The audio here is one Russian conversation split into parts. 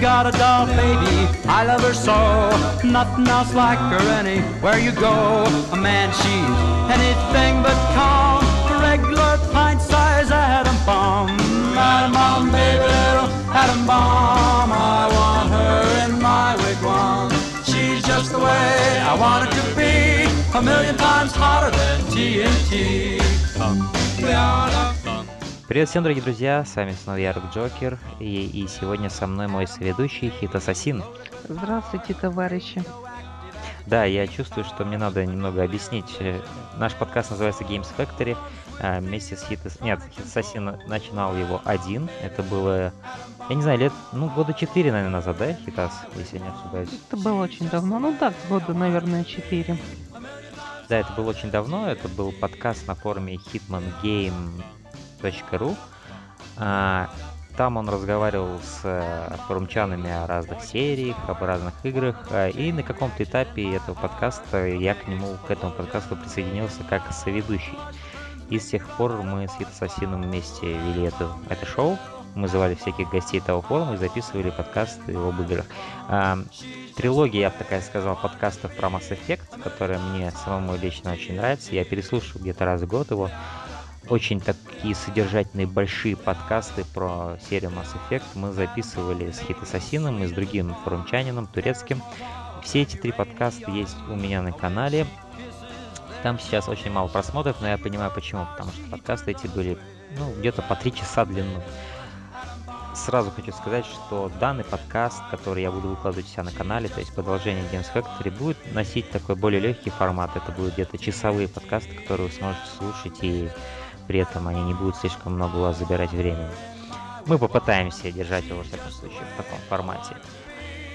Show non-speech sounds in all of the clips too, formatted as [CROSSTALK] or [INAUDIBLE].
got a doll baby, I love her so. Nothing else like her anywhere you go. A man, she's anything but calm. A regular pint size atom bomb. Atom bomb, baby, little atom bomb. I want her in my wigwam. She's just the way I want it to be. A million times hotter than TNT. Привет всем, дорогие друзья, с вами снова я, Рук Джокер, и, и сегодня со мной мой соведущий Хит Ассасин. Здравствуйте, товарищи. Да, я чувствую, что мне надо немного объяснить. Э, Наш подкаст называется Games Factory. А, Вместе с Хит... Нет, Хит Ассасин начинал его один. Это было, я не знаю, лет, ну, года четыре, наверное, назад, да, Хитас, если я не ошибаюсь? Это было очень давно, ну так, года, наверное, четыре. Да, это было очень давно. Это был подкаст на форуме hitmangame.ru. А, Там он разговаривал с э, форумчанами о разных сериях, об разных играх. а, И на каком-то этапе этого подкаста я к нему, к этому подкасту присоединился как соведущий. И с тех пор мы с Хит Ассасином вместе вели это, это шоу. Мы звали всяких гостей того форума и записывали подкасты об играх. А, трилогия, я бы такая сказал, подкастов про Mass Effect, которая мне самому лично очень нравится. Я переслушиваю где-то раз в год его. Очень такие содержательные большие подкасты про серию Mass Effect мы записывали с Хит Ассасином и с другим форумчанином турецким. Все эти три подкаста есть у меня на канале. Там сейчас очень мало просмотров, но я понимаю почему. Потому что подкасты эти были ну, где-то по три часа длину. Сразу хочу сказать, что данный подкаст, который я буду выкладывать себя на канале, то есть продолжение Games Factory, будет носить такой более легкий формат. Это будут где-то часовые подкасты, которые вы сможете слушать, и при этом они не будут слишком много у вас забирать времени. Мы попытаемся держать его, во всяком случае, в таком формате.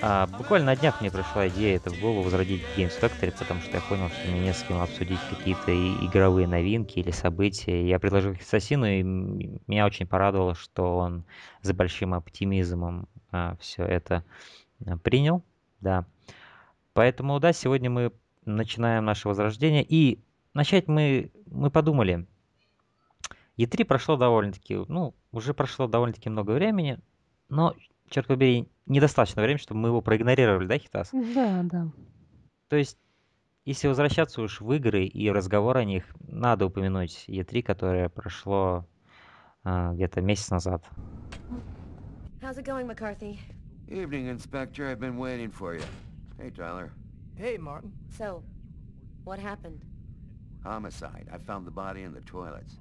А, буквально на днях мне пришла идея это в голову возродить Games Factory, потому что я понял, что мне не с кем обсудить какие-то игровые новинки или события. Я предложил Ассасину, и меня очень порадовало, что он с большим оптимизмом все это а, принял. Да. Поэтому, да, сегодня мы начинаем наше возрождение. И начать мы, мы подумали. E3 прошло довольно-таки, ну, уже прошло довольно-таки много времени, но, черт побери, недостаточно времени, чтобы мы его проигнорировали, да, Хитас? Да, да. То есть, если возвращаться уж в игры и разговор о них, надо упомянуть E3, которое прошло а, где-то месяц назад. How's it going, McCarthy? Evening, Inspector. I've been waiting for you. Hey, Tyler. Hey, Martin. So, what happened? Homicide. I found the body in the toilets.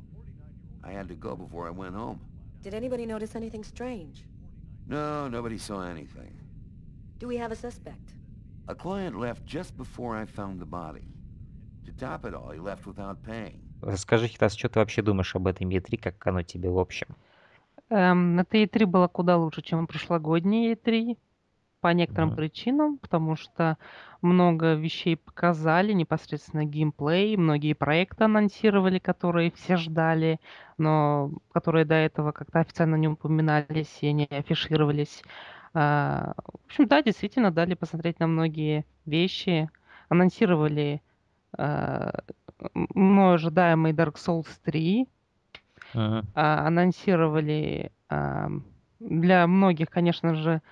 I had to go before I went home. Did anybody notice anything strange? No, nobody saw anything. Do we have a suspect? A client left just before I found the body. To top it all, he left without paying. Расскажи, Хитас, что ты вообще думаешь об этом E3, как оно тебе в общем? Эм, это E3 было куда лучше, чем прошлогодние E3. По некоторым Мгм. причинам, потому что много вещей показали, непосредственно геймплей, многие проекты анонсировали, которые все ждали, но которые до этого как-то официально не упоминались и не афишировались. А, В общем, да, действительно дали посмотреть на многие вещи. Анонсировали а, м- ожидаемый Dark Souls 3, Мгм. а, анонсировали ам, для многих, конечно же,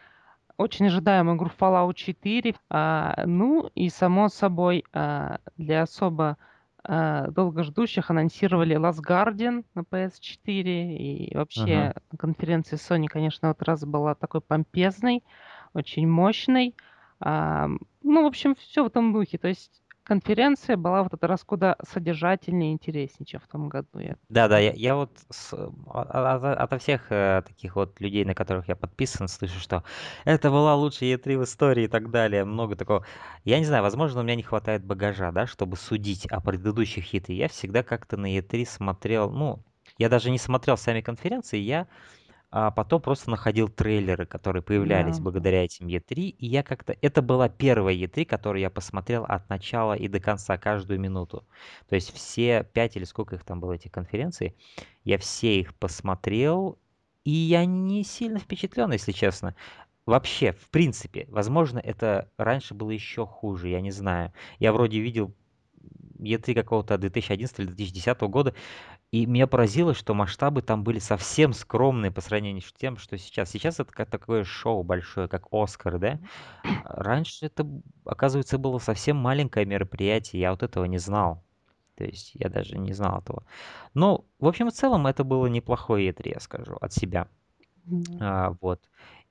очень ожидаемую игру Fallout 4. а, ну и, само собой, а, для особо а, долго ждущих анонсировали Last Guardian на PS4. И вообще конференция Sony, конечно, в этот раз была такой помпезной, очень мощной. Ам, ну, в общем, все в этом духе. То есть конференция была в этот раз куда содержательнее и интереснее, чем в том году. Да, да, я, я вот с- а- а- ото, ото всех э, таких вот людей, на которых я подписан, слышу, что это была лучшая E3 в истории и так далее. Много такого. Я не знаю, возможно, у меня не хватает багажа, да, чтобы судить о предыдущих E3. Я всегда как-то на E3 смотрел, ну, я даже не смотрел сами конференции, я а потом просто находил трейлеры, которые появлялись Да. благодаря этим E3, и я как-то... Это была первая E3, которую я посмотрел от начала и до конца, каждую минуту. То есть все пять или сколько их там было, этих конференций, я все их посмотрел, и я не сильно впечатлен, если честно. Вообще, в принципе, возможно, это раньше было еще хуже, я не знаю. Я вроде видел E3 какого-то 2011 или 2010 года, И меня поразило, что масштабы там были совсем скромные по сравнению с тем, что сейчас. Сейчас это как такое шоу большое, как Оскар, да? Раньше это, оказывается, было совсем маленькое мероприятие, я вот этого не знал. То есть я даже не знал этого. Но, в общем и целом, это было неплохое E3, я скажу, от себя. А, вот.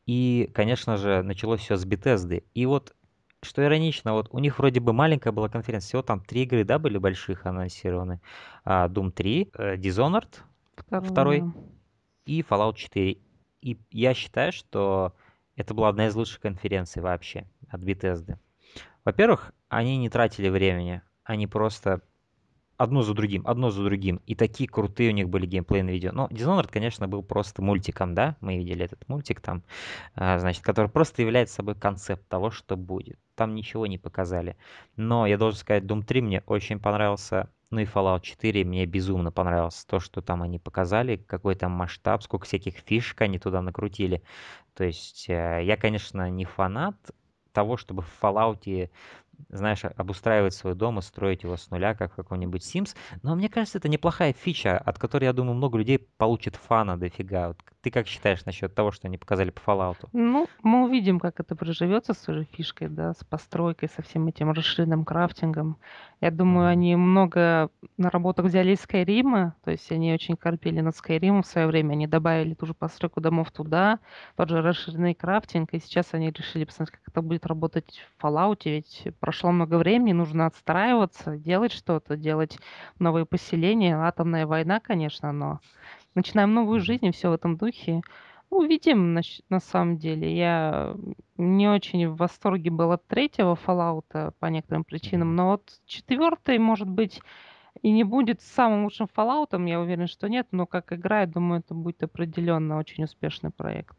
И, конечно же, началось все с Bethesda. И вот что иронично, вот у них вроде бы маленькая была конференция, всего там три игры, да, были больших анонсированы. А, Doom 3, э, Dishonored Второй, второй и Fallout 4. И я считаю, что это была одна из лучших конференций вообще от Bethesda. Во-первых, они не тратили времени, они просто одно за другим, одно за другим. И такие крутые у них были геймплейные видео. Но Dishonored, конечно, был просто мультиком, да? Мы видели этот мультик там, а, значит, который просто является собой концепт того, что будет. Там ничего не показали. Но я должен сказать, Doom 3 мне очень понравился. Ну и Fallout 4 мне безумно понравилось. То, что там они показали, какой там масштаб, сколько всяких фишек они туда накрутили. То есть э, я, конечно, не фанат того, чтобы в Fallout знаешь, обустраивать свой дом и строить его с нуля, как в каком-нибудь Sims. Но мне кажется, это неплохая фича, от которой, я думаю, много людей получит фана дофига. Вот ты как считаешь насчет того, что они показали по Fallout? Ну, мы увидим, как это приживется с той же фишкой, да, с постройкой, со всем этим расширенным крафтингом. Я думаю, они много наработок взяли из Скайрима, то есть они очень корпели над Скайримом в свое время, они добавили ту же постройку домов туда, тот же расширенный крафтинг, и сейчас они решили посмотреть, как это будет работать в Fallout, ведь прошло много времени, нужно отстраиваться, делать что-то, делать новые поселения. Атомная война, конечно, но начинаем новую жизнь, и все в этом духе. Ну, Увидим, на, на самом деле. Я не очень в восторге был от третьего Fallout по некоторым причинам, но вот четвертый, может быть, и не будет самым лучшим Fallout, я уверен, что нет, но как игра, я думаю, это будет определенно очень успешный проект.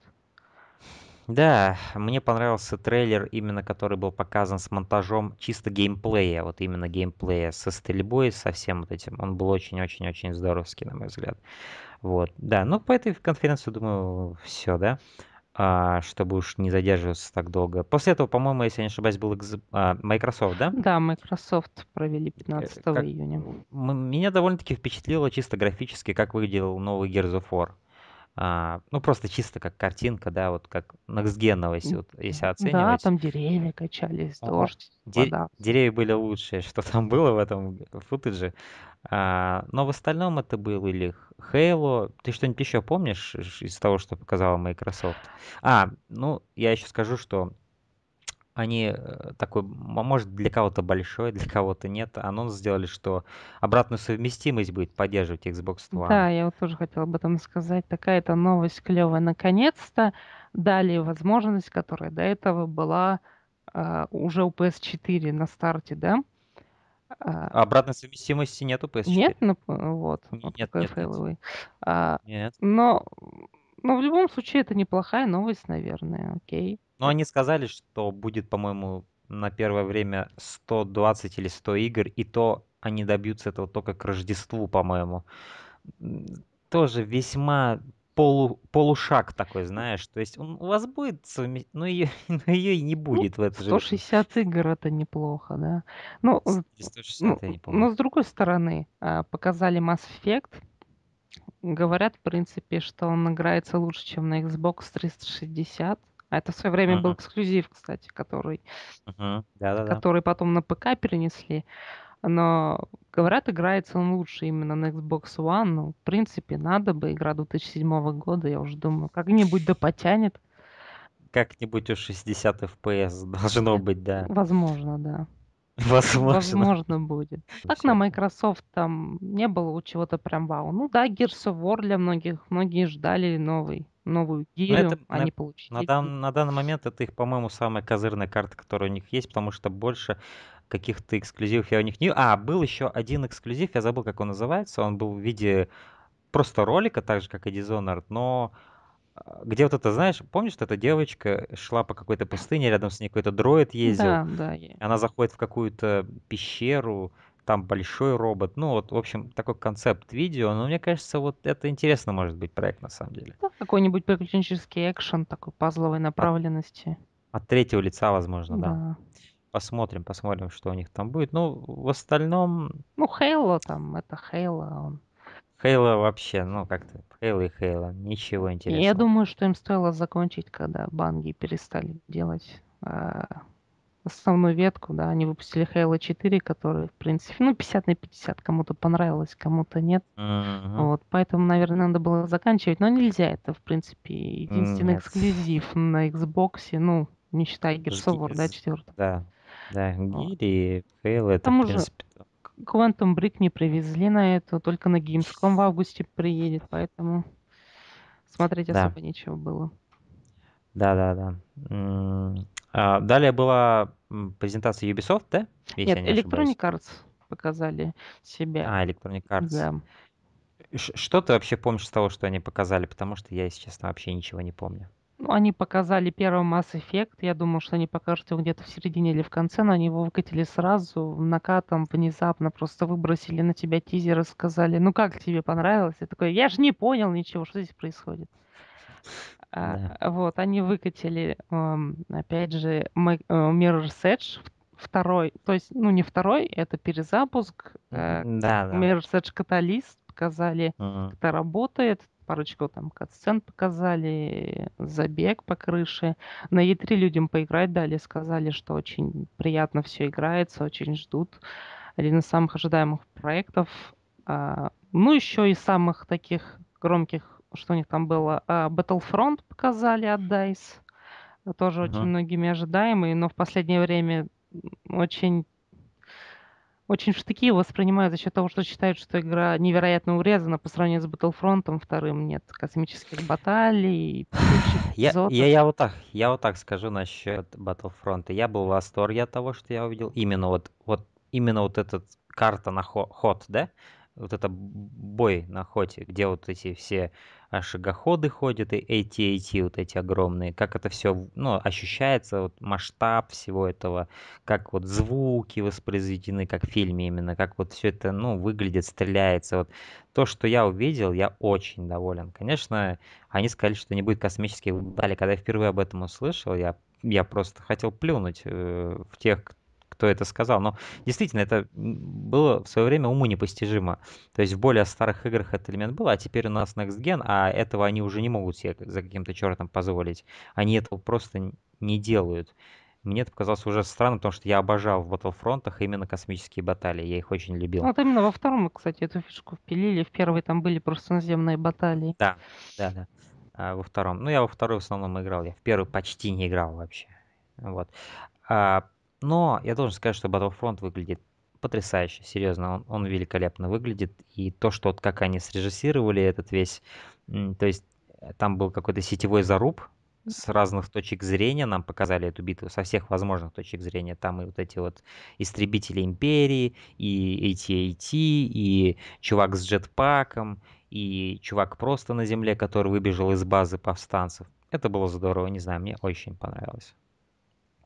Да, мне понравился трейлер, именно который был показан с монтажом чисто геймплея, вот именно геймплея, со стрельбой, со всем вот этим. Он был очень-очень-очень здоровский, на мой взгляд. Вот, да, ну по этой конференции, думаю, все, да, А, чтобы уж не задерживаться так долго. После этого, по-моему, если я не ошибаюсь, был экз- а, Microsoft, да? Да, Microsoft провели Э, 15 как- июня. Меня довольно-таки впечатлило чисто графически, как выглядел новый Gears of War. А, ну, просто чисто как картинка, да, вот как если, вот, если Да, оценивать. там деревья качались, дождь, де- вода. деревья были лучшие, что там было в этом футаже. А, но в остальном это был или Halo. Ты что-нибудь еще помнишь из того, что показала Microsoft? А, ну, я еще скажу, что они э, такой, может, для кого-то большой, [LAUGHS] для кого-то нет, анонс сделали, что обратную совместимость будет поддерживать Xbox One. Да, я вот тоже хотела об этом сказать. Такая-то новость клевая. Наконец-то дали возможность, которая до этого была а, уже у PS4 на старте, да? А, Обратной совместимости нету PS4? нет, ну, вот, Нет, нет, нет. фейловый. А, Нет. но, но в любом случае это неплохая новость, наверное, окей. Но они сказали, что будет, по-моему, на первое время 120 или 100 игр, и то они добьются этого только к Рождеству, по-моему. Тоже весьма полу, полушаг такой, знаешь. То есть он- у вас будет но ее, но ее и не Ну, будет в это же время. 160 игр это неплохо, да. Ну, С- с- или 160, ну, я не помню. но с другой стороны, а, показали Mass Effect. Говорят, в принципе, что он играется лучше, чем на Xbox 360. А это в свое время был Мгм, эксклюзив, кстати, который. Да-да-да. который потом на ПК перенесли. Но, говорят, играется он лучше именно на Xbox One. Ну, в принципе, надо бы. Игра 2007 года, я уже думаю, как-нибудь да потянет. Как-нибудь у 60 FPS [LAUGHS] должно быть, да. Возможно, да. [LAUGHS] Возможно. Возможно, будет. Так на Microsoft там не было у чего-то прям вау. Ну да, Gears of War для многих. Многие ждали новый, новую гирю, это на- они На, получили. дан- на данный момент это их, по-моему, самая козырная карта, которая у них есть, потому что больше каких-то эксклюзивов я у них не... А, был еще один эксклюзив, я забыл, как он называется. Он был в виде просто ролика, так же, как и Dishonored, но а, где вот это, знаешь, помнишь, что эта девочка шла по какой-то пустыне, рядом с ней какой-то дроид ездил, Да, да. она заходит в какую-то пещеру, там большой робот. Ну, вот, в общем, такой концепт видео. Но мне кажется, вот это интересно может быть проект на самом деле. Да, какой-нибудь приключенческий экшен такой пазловой направленности. От третьего лица, возможно, да. Да. Посмотрим, посмотрим, что у них там будет. Ну, в остальном, Ну, Хейло там, это Хейло. Он Хейла вообще, ну как-то, Хейла и Хейла, ничего интересного. Я думаю, что им стоило закончить, когда банги перестали делать а, основную ветку, да, они выпустили Halo 4, который, в принципе, ну, 50 на 50, кому-то понравилось, кому-то нет. Мгм. Вот, поэтому, наверное, надо было заканчивать, но нельзя, это, в принципе, единственный Нет. эксклюзив на Xbox, ну, не считая Gears of War, да, четвертый. Да, да. Гири, Хейла, это, тому в принципе, Quantum Break не привезли на это, только на Gamescom в августе приедет, поэтому смотреть Да. особо нечего было. да-да-да. М, а, Далее была презентация Ubisoft, да? Если Нет, не. Electronic Arts показали себя. А, Electronic Arts. Да. Что ты вообще помнишь с того, что они показали? Потому что я, если честно, вообще ничего не помню. Ну, они показали первый Mass Effect. Я думал, что они покажут его где-то в середине или в конце, но они его выкатили сразу, накатом, внезапно, просто выбросили на тебя тизер и сказали, ну как тебе понравилось? Я такой, я же не понял ничего, что здесь происходит. А, Вот, они выкатили, опять же, э, Mirror's Edge, второй, то есть, ну не второй, это перезапуск, э, Да, да. Mirror's Edge Catalyst показали, Мгм. как это работает. Парочку там катсцен показали, забег по крыше. На E3 людям поиграть дали, сказали, что очень приятно все играется, очень ждут. Один из самых ожидаемых проектов. А, Ну, еще из самых таких громких, что у них там было, а, Battlefront показали от DICE. Тоже очень Мгм. многими ожидаемый, но в последнее время очень очень в штыки его воспринимают за счет того, что считают, что игра невероятно урезана по сравнению с Battlefront. Вторым нет космических баталий, [SIGHS] Я, я, я вот так, я вот так скажу насчет Battlefront. Я был в восторге от того, что я увидел. Именно вот, вот именно вот эта карта на хо- ход, да? Вот это бой на хоте, где вот эти все а, шагоходы ходят и AT-AT вот эти огромные, как это все, ну, ощущается, вот масштаб всего этого, как вот звуки воспроизведены, как в фильме именно, как вот все это, ну, выглядит, стреляется. Вот то, что я увидел, я очень доволен. Конечно, они сказали, что не будет космических баталий. Когда я впервые об этом услышал, я, я просто хотел плюнуть э, в тех, кто это сказал. Но действительно, это было в свое время уму непостижимо. То есть в более старых играх этот элемент был, а теперь у нас Next Gen, а этого они уже не могут себе за каким-то чертом позволить. Они этого просто не делают. Мне это показалось уже странным, потому что я обожал в Battlefront именно космические баталии. Я их очень любил. Ну, Вот именно во втором, кстати, эту фишку впилили. В первой там были просто наземные баталии. Да, да, да. А во втором. Ну, я во второй в основном играл. Я в первый почти не играл вообще. Вот. А, но я должен сказать, что Battlefront выглядит потрясающе, серьезно, он, он великолепно выглядит. И то, что вот как они срежиссировали этот весь, то есть э, там был какой-то сетевой заруб с разных точек зрения, нам показали эту битву со всех возможных точек зрения. Там и вот эти вот истребители Империи, и AT-AT, и чувак с джетпаком, и чувак просто на земле, который выбежал из базы повстанцев. Это было здорово, не знаю, мне очень понравилось.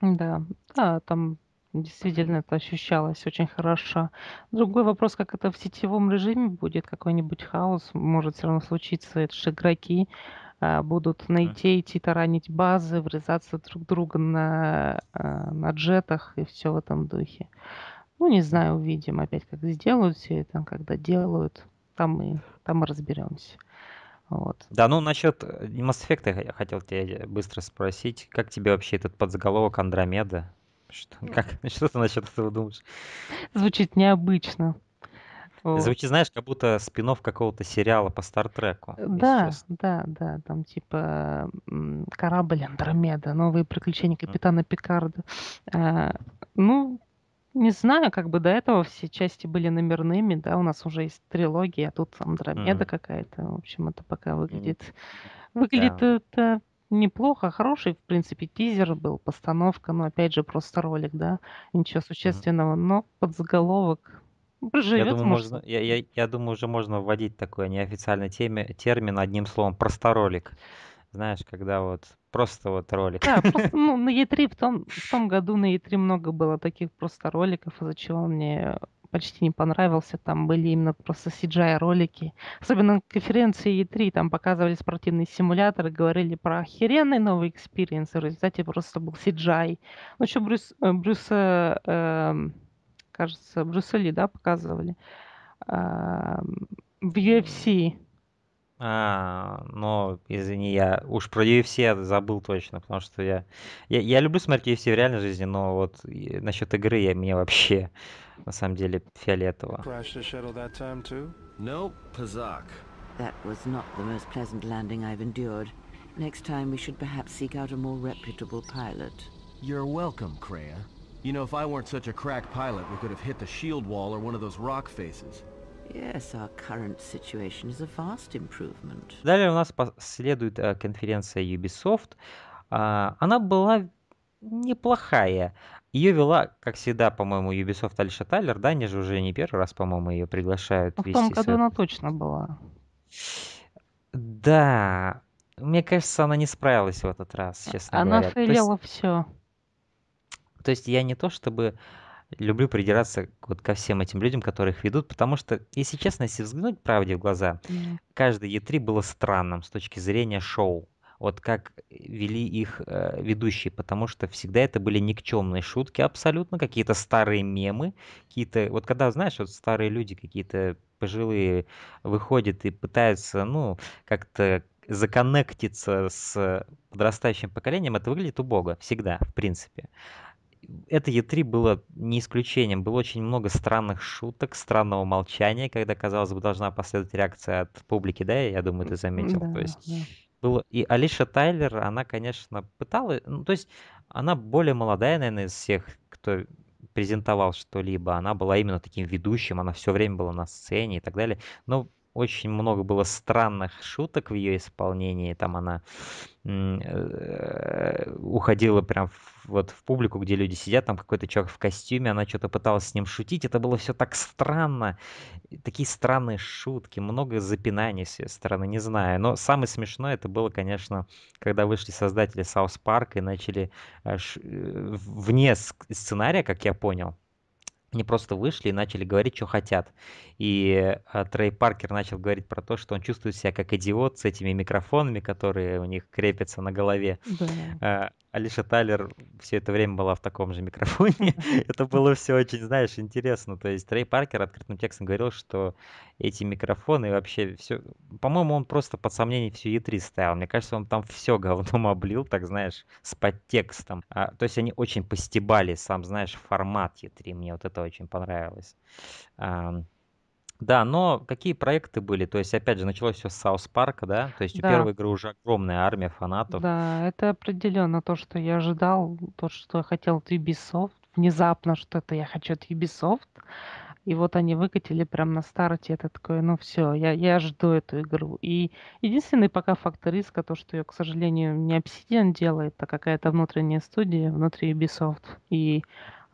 Да, да, там действительно это ощущалось очень хорошо. Другой вопрос, как это в сетевом режиме будет, какой-нибудь хаос может все равно случиться. Это же игроки а, будут найти, идти таранить базы, врезаться друг в друга на, а, на джетах и все в этом духе. Ну, не знаю, увидим опять, как сделают все это, когда делают, там мы, там мы разберемся. Вот. Да, ну насчет э, Mass Effect я хотел тебя быстро спросить, как тебе вообще этот подзаголовок Андромеда? Что, как, [LAUGHS] что ты насчет этого думаешь? Звучит необычно. Звучит, знаешь, как будто спин какого-то сериала по Стартреку. если Да, да, да, там типа корабль Андромеда, новые приключения капитана Пикарда. А, ну, не знаю, как бы до этого все части были номерными, да, у нас уже есть трилогия, а тут Андромеда Мгм. какая-то. В общем, это пока выглядит... Выглядит Да. это неплохо, хороший, в принципе, тизер был, постановка, но опять же просто ролик, да, ничего существенного, но подзаголовок Я проживет, думаю, может, можно, я, я, я думаю, уже можно вводить такой неофициальный теме, термин одним словом, просторолик. Знаешь, когда вот просто вот ролик. Да, [LAUGHS] просто, ну, на E3 в том, в том году на E3 много было таких просто роликов, из-за чего он мне почти не понравился. Там были именно просто CGI-ролики. Особенно на конференции E3 там показывали спортивные симуляторы, говорили про охеренный новый experience. В результате просто был CGI. Ну, еще Брюс, э, Брюса, эм, кажется, Брюса Ли, да, показывали. Ам, В UFC. А, но, извини, я уж про UFC я забыл точно, потому что я, я, я люблю смотреть UFC в реальной жизни, но вот насчет игры я, мне вообще на самом деле фиолетово. Nope, Pazak. That was not the most pleasant landing I've endured. Next time we should perhaps seek out a more reputable pilot. You're welcome, Kreia. You know, if I weren't such a crack pilot, we could have hit the shield wall or one of those rock faces. Yes, our current situation is a vast improvement. Далее у нас следует э, конференция Ubisoft. А, Она была неплохая. Ее вела, как всегда, по-моему, Ubisoft Алиша Тайлер, да, они же уже не первый раз, по-моему, ее приглашают Ну, в том году свой- она точно была. Да, мне кажется, она не справилась в этот раз, честно Она говоря. Есть- фейлила все. То есть я не то чтобы люблю придираться вот ко всем этим людям, которые их ведут, потому что, если честно, если взглянуть правде в глаза, каждый E3 было странным с точки зрения шоу. Вот как вели их э, ведущие, потому что всегда это были никчемные шутки абсолютно, какие-то старые мемы, какие-то... Вот когда, знаешь, вот старые люди какие-то пожилые выходят и пытаются, ну, как-то законнектиться с подрастающим поколением, это выглядит убого всегда, в принципе это E3 было не исключением. Было очень много странных шуток, странного молчания, когда, казалось бы, должна последовать реакция от публики, да, я думаю, ты заметил. Да, То есть да. было... И Алиша Тайлер, она, конечно, пыталась... Ну, то есть она более молодая, наверное, из всех, кто презентовал что-либо. Она была именно таким ведущим, она все время была на сцене и так далее. Но очень много было странных шуток в ее исполнении. Там она э, уходила прям в- вот в публику, где люди сидят, там какой-то человек в костюме, она что-то пыталась с ним шутить. Это было все так странно. Такие странные шутки, много запинаний с ее стороны, не знаю. Но самое смешное это было, конечно, когда вышли создатели South Park и начали э, ш- э, вне сценария, как я понял, они просто вышли и начали говорить, что хотят. И э, Трей Паркер начал говорить про то, что он чувствует себя как идиот с этими микрофонами, которые у них крепятся на голове. Да. Алиша Тайлер все это время была в таком же микрофоне. [LAUGHS] Это было все очень, знаешь, интересно. То есть Трей Паркер открытым текстом говорил, что эти микрофоны и вообще все... По-моему, он просто под сомнение всю E3 ставил. Мне кажется, он там все говном [LAUGHS] облил, так знаешь, с подтекстом. А, то есть они очень постебали сам, знаешь, формат E3. Мне вот это очень понравилось. Ам, да, но какие проекты были? То есть, опять же, началось все с Саус Парка, да? То есть у Да. первой игры уже огромная армия фанатов. Да, это определенно то, что я ожидал, то, что я хотел от Ubisoft. Внезапно что-то я хочу от Ubisoft. И вот они выкатили прям на старте. Это такое, ну все, я, я жду эту игру. И единственный пока фактор риска, то, что ее, к сожалению, не Obsidian делает, а какая-то внутренняя студия внутри Ubisoft. И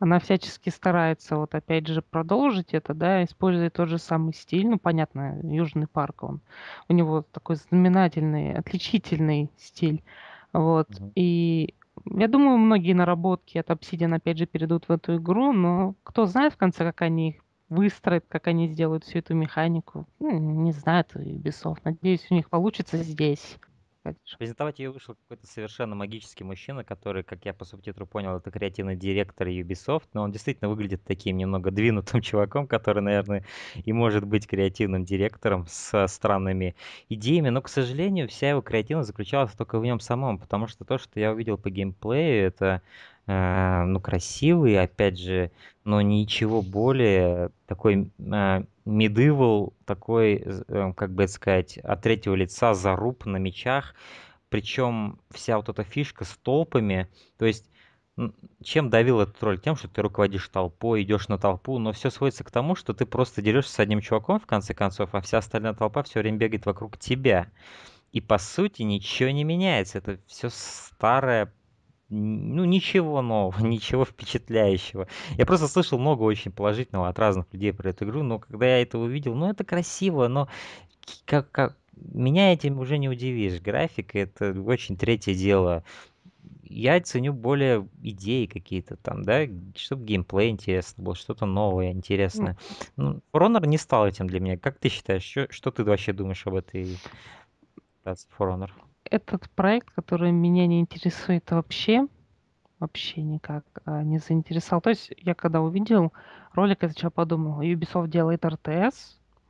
она всячески старается вот опять же продолжить это, да, используя тот же самый стиль. Ну, понятно, Южный парк, он у него такой знаменательный, отличительный стиль. Вот. Мгм. И я думаю, многие наработки от Obsidian опять же перейдут в эту игру, но кто знает в конце, как они их выстроят, как они сделают всю эту механику. Ну, не знаю, это Ubisoft. Надеюсь, у них получится здесь. Же. Презентовать ее вышел какой-то совершенно магический мужчина, который, как я по субтитру понял, это креативный директор Ubisoft, но он действительно выглядит таким немного двинутым [LAUGHS] чуваком, который, наверное, и может быть креативным директором со странными идеями, но, к сожалению, вся его креативность заключалась только в нем самом, потому что то, что я увидел по геймплею, это э, ну, красивый, опять же, но ничего более такой э, medieval, такой, з- э, как бы сказать, от третьего лица заруб на мечах, причем вся вот эта фишка с толпами, то есть чем давил этот роль? Тем, что ты руководишь толпой, идешь на толпу, но все сводится к тому, что ты просто дерешься с одним чуваком, в конце концов, а вся остальная толпа все время бегает вокруг тебя. И по сути ничего не меняется. Это все старое, ну ничего нового, [LAUGHS] ничего впечатляющего. Я просто слышал много очень положительного от разных людей про эту игру, но когда я это увидел, ну это красиво, но как, как... меня этим уже не удивишь. Графика это очень третье дело. Я ценю более идеи какие-то там, да, чтобы геймплей интересно был, что-то новое, интересное. Ну, Honor не стал этим для меня. Как ты считаешь, что, что ты вообще думаешь об этой For Honor? Этот проект, который меня не интересует вообще, вообще никак а, не заинтересовал. То есть я когда увидел ролик, я сначала подумал, Ubisoft делает RTS,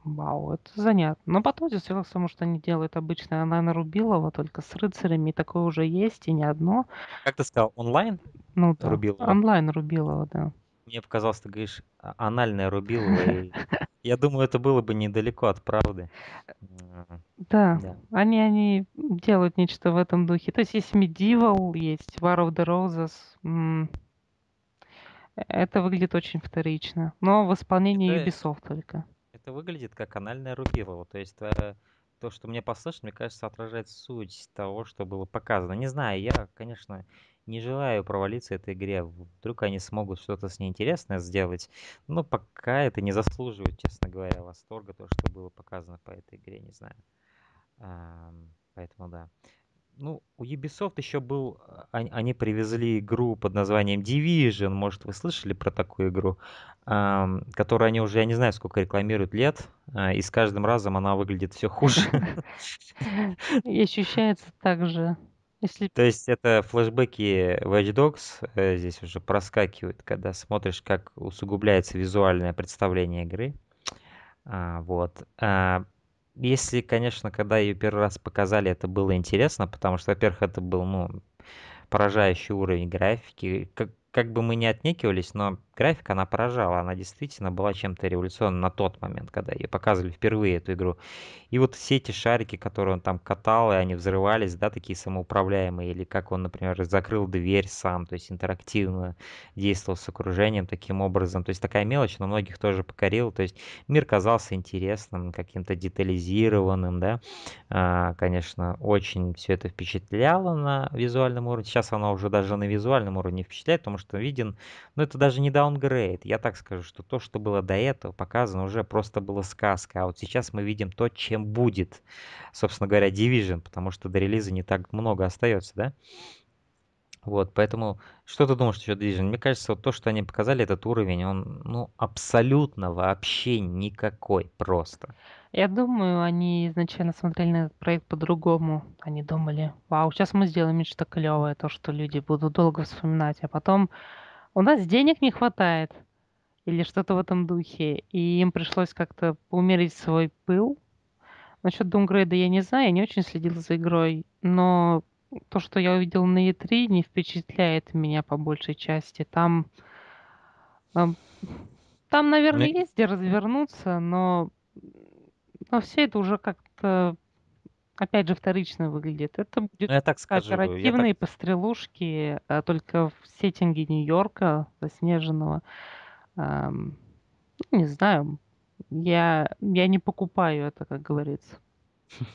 Вау, это занятно. Но потом свелось к тому, что они делают обычно онлайн Рубилова, только с рыцарями, и такое уже есть, и не одно. Как ты сказал, онлайн Ну да, Рубилова? онлайн Рубилова, да. Мне показалось, ты говоришь а- анальное Рубилова, и [LAUGHS] я думаю, это было бы недалеко от правды. Да, Да. они, они делают нечто в этом духе. То есть есть Medieval, есть War of the Roses. Это выглядит очень вторично. Но в исполнении Это- Ubisoft только. Это выглядит как анальное Рубилова. То есть то, что мне послышно, мне кажется, отражает суть того, что было показано. Не знаю, я, конечно, не желаю провалиться этой игре. Вдруг они смогут что-то с ней интересное сделать. Но пока это не заслуживает, честно говоря, восторга, то, что было показано по этой игре, не знаю. Поэтому да. Ну, у Ubisoft еще был, а, они, привезли игру под названием Division, может, вы слышали про такую игру, которую они уже, я не знаю, сколько рекламируют лет, а, и с каждым разом она выглядит все хуже. И ощущается так же. Если То есть это флешбеки Watch Dogs э, здесь уже проскакивают, когда смотришь, как усугубляется визуальное представление игры. А, вот. А, если, конечно, когда ее первый раз показали, это было интересно, потому что, во-первых, это был, ну, поражающий уровень графики. Как, как бы мы ни отнекивались, но графика, она поражала. Она действительно была чем-то революционным на тот момент, когда ее показывали впервые, эту игру. И вот все эти шарики, которые он там катал, и они взрывались, да, такие самоуправляемые, или как он, например, закрыл дверь сам, то есть интерактивно действовал с окружением таким образом. То есть такая мелочь, но многих тоже покорила. То есть мир казался интересным, каким-то детализированным, да. А, конечно, очень все это впечатляло на визуальном уровне. Сейчас оно уже даже на визуальном уровне впечатляет, потому что виден, ну это даже не даунгрейд. Я так скажу, что то, что было до этого показано, уже просто было сказка. А вот сейчас мы видим то, чем будет, собственно говоря, Division, потому что до релиза не так много остается, да? Вот, поэтому, что ты думаешь насчет Division? Мне кажется, вот то, что они показали, этот уровень, он, ну, абсолютно вообще никакой просто. Я думаю, они изначально смотрели на этот проект по-другому. Они думали, вау, сейчас мы сделаем нечто клевое, то, что люди будут долго вспоминать, а потом у нас денег не хватает или что-то в этом духе, и им пришлось как-то умерить свой пыл. Насчет Дунгрейда я не знаю, я не очень следила за игрой, но то, что я увидел на E3, не впечатляет меня по большей части. Там, ам, там, наверное, есть где развернуться, но, но все это уже как-то, опять же, вторично выглядит. Это будет Ну, я так скажу, я так пострелушки, а, только в сеттинге Нью-Йорка заснеженного. Ну, не знаю, я, я не покупаю это, как говорится. [LAUGHS]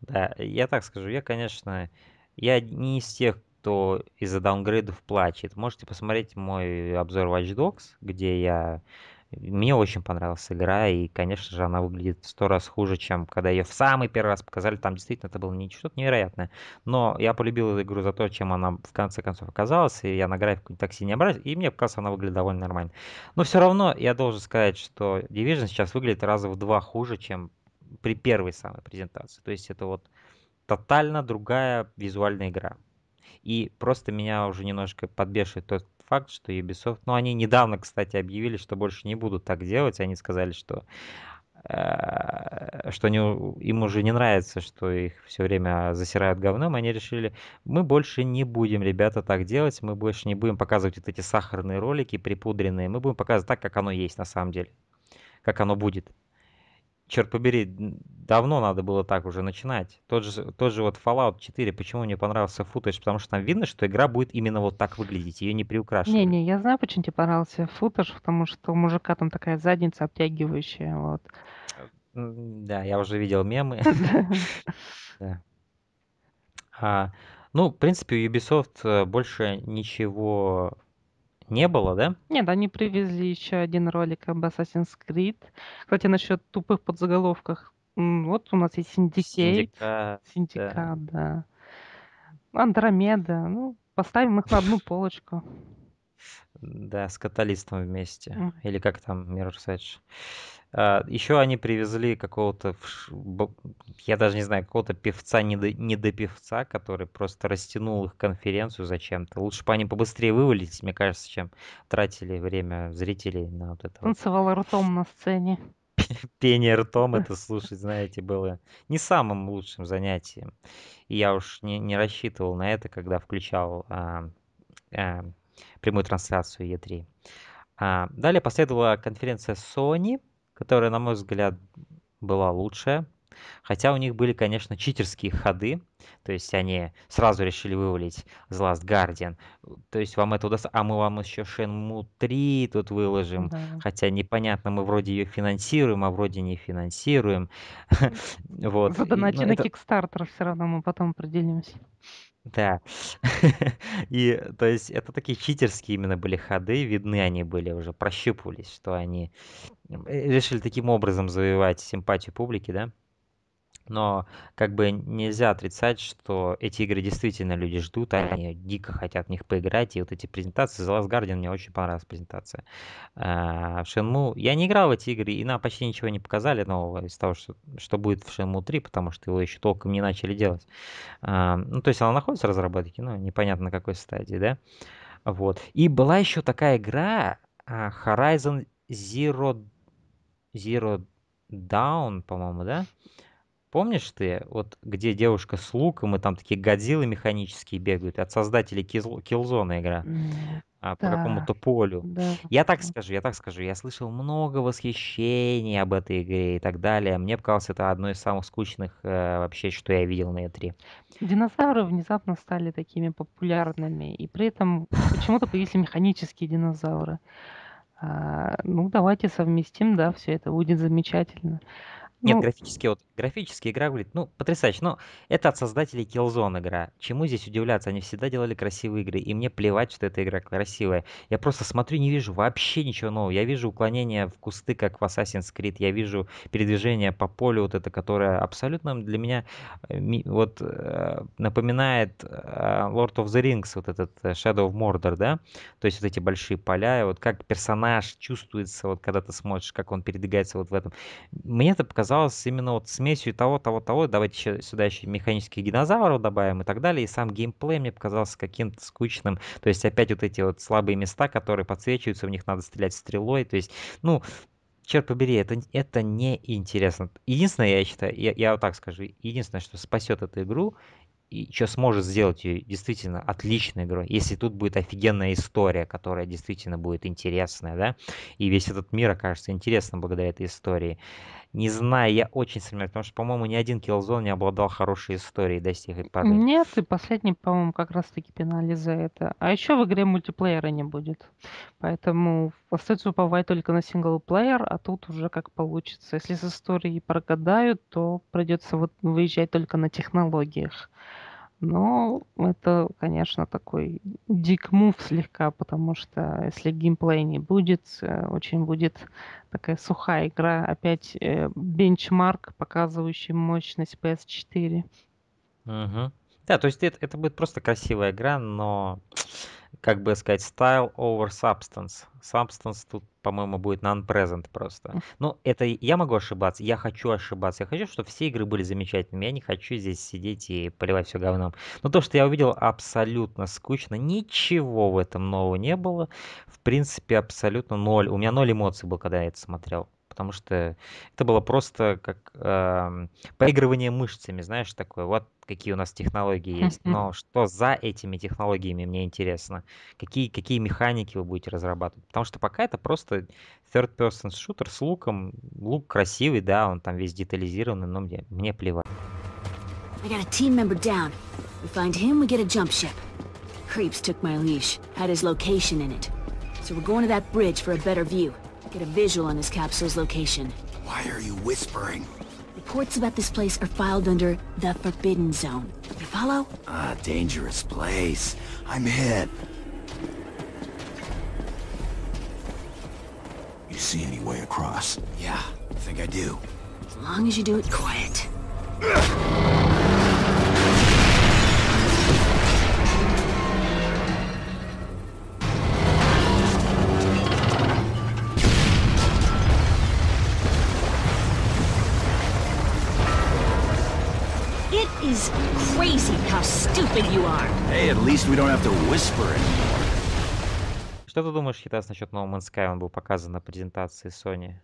Да, я так скажу, я, конечно, я не из тех, кто из-за даунгрейдов плачет. Можете посмотреть мой обзор Watch Dogs, где я... Мне очень понравилась игра, и, конечно же, она выглядит в сто раз хуже, чем когда ее в самый первый раз показали. Там действительно это было не что-то невероятное. Но я полюбил эту игру за то, чем она в конце концов оказалась, и я на графику так сильно не обращаюсь, и мне показалось, она выглядит довольно нормально. Но все равно я должен сказать, что Division сейчас выглядит раза в два хуже, чем при первой самой презентации. То есть это вот тотально другая визуальная игра. И просто меня уже немножко подбешивает тот факт, что Ubisoft, ну они недавно, кстати, объявили, что больше не будут так делать. Они сказали, что э, что они, им уже не нравится, что их все время засирают говном, они решили, мы больше не будем, ребята, так делать, мы больше не будем показывать вот эти сахарные ролики припудренные, мы будем показывать так, как оно есть на самом деле, как оно будет черт побери, давно надо было так уже начинать. Тот же, тот же вот Fallout 4, почему мне понравился футаж? Потому что там видно, что игра будет именно вот так выглядеть, ее не приукрашивают. Не-не, я знаю, почему тебе понравился футаж, потому что у мужика там такая задница обтягивающая, вот. М, Да, я уже видел мемы. [LAUGHS] [LAUGHS] А, ну, в принципе, у Ubisoft э, больше ничего не было, да? Нет, они привезли еще один ролик об Assassin's Creed. Кстати, насчет тупых подзаголовков. Вот у нас есть Syndicate, Синдикат. Синдикат, да. Андромеда. Ну, поставим их на одну полочку. Да, с Catalyst ом вместе. Или как там, Mirror's Edge. А, еще они привезли какого-то, я даже не знаю, какого-то певца, не до, певца, который просто растянул их конференцию зачем-то. Лучше бы они побыстрее вывалились, мне кажется, чем тратили время зрителей на вот это вот. Танцевала ртом на сцене. [LAUGHS] пение ртом это слушать, знаете, было не самым лучшим занятием. И я уж не, не рассчитывал на это, когда включал а, а, прямую трансляцию E3. А, далее последовала конференция Sony, которая, на мой взгляд, была лучшая. Хотя у них были, конечно, читерские ходы. То есть они сразу решили вывалить The Last Guardian. То есть вам это удастся. А мы вам еще Shenmue 3 тут выложим. Да. Хотя непонятно, мы вроде ее финансируем, а вроде не финансируем. [LAUGHS] Вот. Задонати Ну, на Kickstarter все равно мы потом определимся. Да. [LAUGHS] И, то есть, это такие читерские именно были ходы, видны они были уже, прощупывались, что они решили таким образом завоевать симпатию публики, да? Но как бы нельзя отрицать, что эти игры действительно люди ждут, они дико хотят в них поиграть, и вот эти презентации, The Last Guardian, мне очень понравилась презентация. А, В Shenmue, я не играл в эти игры, и нам почти ничего не показали нового из того, что, что будет в Shenmue 3, потому что его еще толком не начали делать. А, Ну, то есть она находится в разработке, но непонятно на какой стадии, да? Вот. И была еще такая игра а, Horizon Zero, Zero Dawn, по-моему, да? Помнишь ты, вот где девушка с луком, и там такие годзиллы механические бегают, от создателей Killzone игра, а, по да. какому-то полю. Да. Я так скажу, я так скажу, я слышал много восхищений об этой игре и так далее. Мне показалось, это одно из самых скучных э, вообще, что я видел на E3. Динозавры внезапно стали такими популярными, и при этом почему-то появились механические динозавры. А, ну, давайте совместим, да, все это будет замечательно. Нет, Ну, графически, вот, графически игра выглядит, ну, потрясающе. Но это от создателей Killzone игра. Чему здесь удивляться? Они всегда делали красивые игры, и мне плевать, что эта игра красивая. Я просто смотрю, не вижу вообще ничего нового. Я вижу уклонение в кусты, как в Assassin's Creed. Я вижу передвижение по полю, вот это, которое абсолютно для меня э, вот э, напоминает э, Lord of the Rings, вот этот Shadow of Mordor, да? То есть вот эти большие поля, и вот как персонаж чувствуется, вот когда ты смотришь, как он передвигается вот в этом мне это показалось именно вот смесью того, того, того. Давайте еще, сюда еще механических динозавров добавим и так далее. И сам геймплей мне показался каким-то скучным. То есть опять вот эти вот слабые места, которые подсвечиваются, в них надо стрелять стрелой. То есть, ну, черт побери, это, это неинтересно. Единственное, я считаю, я, я вот так скажу, единственное, что спасет эту игру, и что сможет сделать ее действительно отличной игрой, если тут будет офигенная история, которая действительно будет интересная, да, и весь этот мир окажется интересным благодаря этой истории. Не знаю, я очень сомневаюсь, потому что, по-моему, ни один Killzone не обладал хорошей историей до сих пор. Нет, и последний, по-моему, как раз-таки пинали за это. А еще в игре мультиплеера не будет. Поэтому остается уповать только на синглплеер, а тут уже как получится. Если с историей прогадают, то придется вот выезжать только на технологиях. Но это, конечно, такой дик мув слегка, потому что если геймплей не будет, э, очень будет такая сухая игра. Опять э, бенчмарк, показывающий мощность PS4. Мгм. Да, то есть это, это будет просто красивая игра, но, как бы сказать, style over substance. Substance тут, по-моему, будет non-present просто. Ну, это я могу ошибаться, я хочу ошибаться. Я хочу, чтобы все игры были замечательными. Я не хочу здесь сидеть и поливать все говном. Но то, что я увидел, абсолютно скучно. Ничего в этом нового не было. В принципе, абсолютно ноль. У меня ноль эмоций был, когда я это смотрел. Потому что это было просто как эм, поигрывание мышцами, знаешь, такое. Вот какие у нас технологии есть. Мгм. Но что за этими технологиями, мне интересно. Какие, какие механики вы будете разрабатывать. Потому что пока это просто third-person шутер с луком. Лук красивый, да, он там весь детализированный, но мне, мне плевать. I got a team member down. We find him, we get a jump ship. Creeps took my leash, had his location in it. So we're going to that bridge for a better view. Get a visual on this capsule's location. Why are you whispering? Reports about this place are filed under the Forbidden Zone. You follow? Ah, dangerous place. I'm hit. You see any way across? Yeah, I think I do. As long as you do it quiet. Hey, at least we don't have to whisper anymore. Что ты думаешь, Хитас, насчет No Man's Sky? Он был показан на презентации Sony.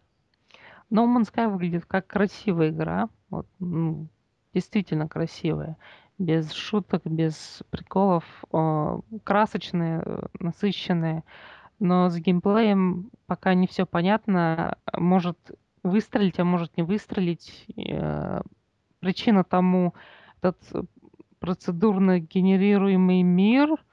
No Man's Sky выглядит как красивая игра. Вот, ну, действительно красивая. Без шуток, без приколов. Э, красочные, насыщенные. Но с геймплеем пока не все понятно. Может выстрелить, а может не выстрелить. Э, причина тому этот процедурно генерируемый мир –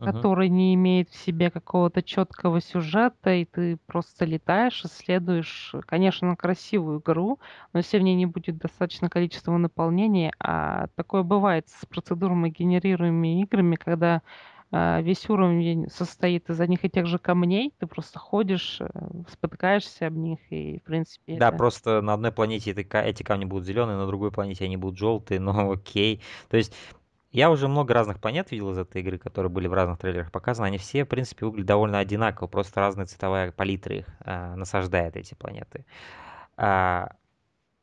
Мгм. который не имеет в себе какого-то четкого сюжета, и ты просто летаешь, исследуешь, конечно, красивую игру, но если в ней не будет достаточно количества наполнения, а такое бывает с процедурами генерируемыми играми, когда весь уровень состоит из одних и тех же камней, ты просто ходишь, э, спотыкаешься об них, и, в принципе, Да, это... просто на одной планете эти, ка- эти камни будут зеленые, на другой планете они будут желтые, но [LAUGHS] окей. То есть я уже много разных планет видел из этой игры, которые были в разных трейлерах показаны. Они все, в принципе, выглядят довольно одинаково, просто разная цветовая палитра их а, насаждает эти планеты. А,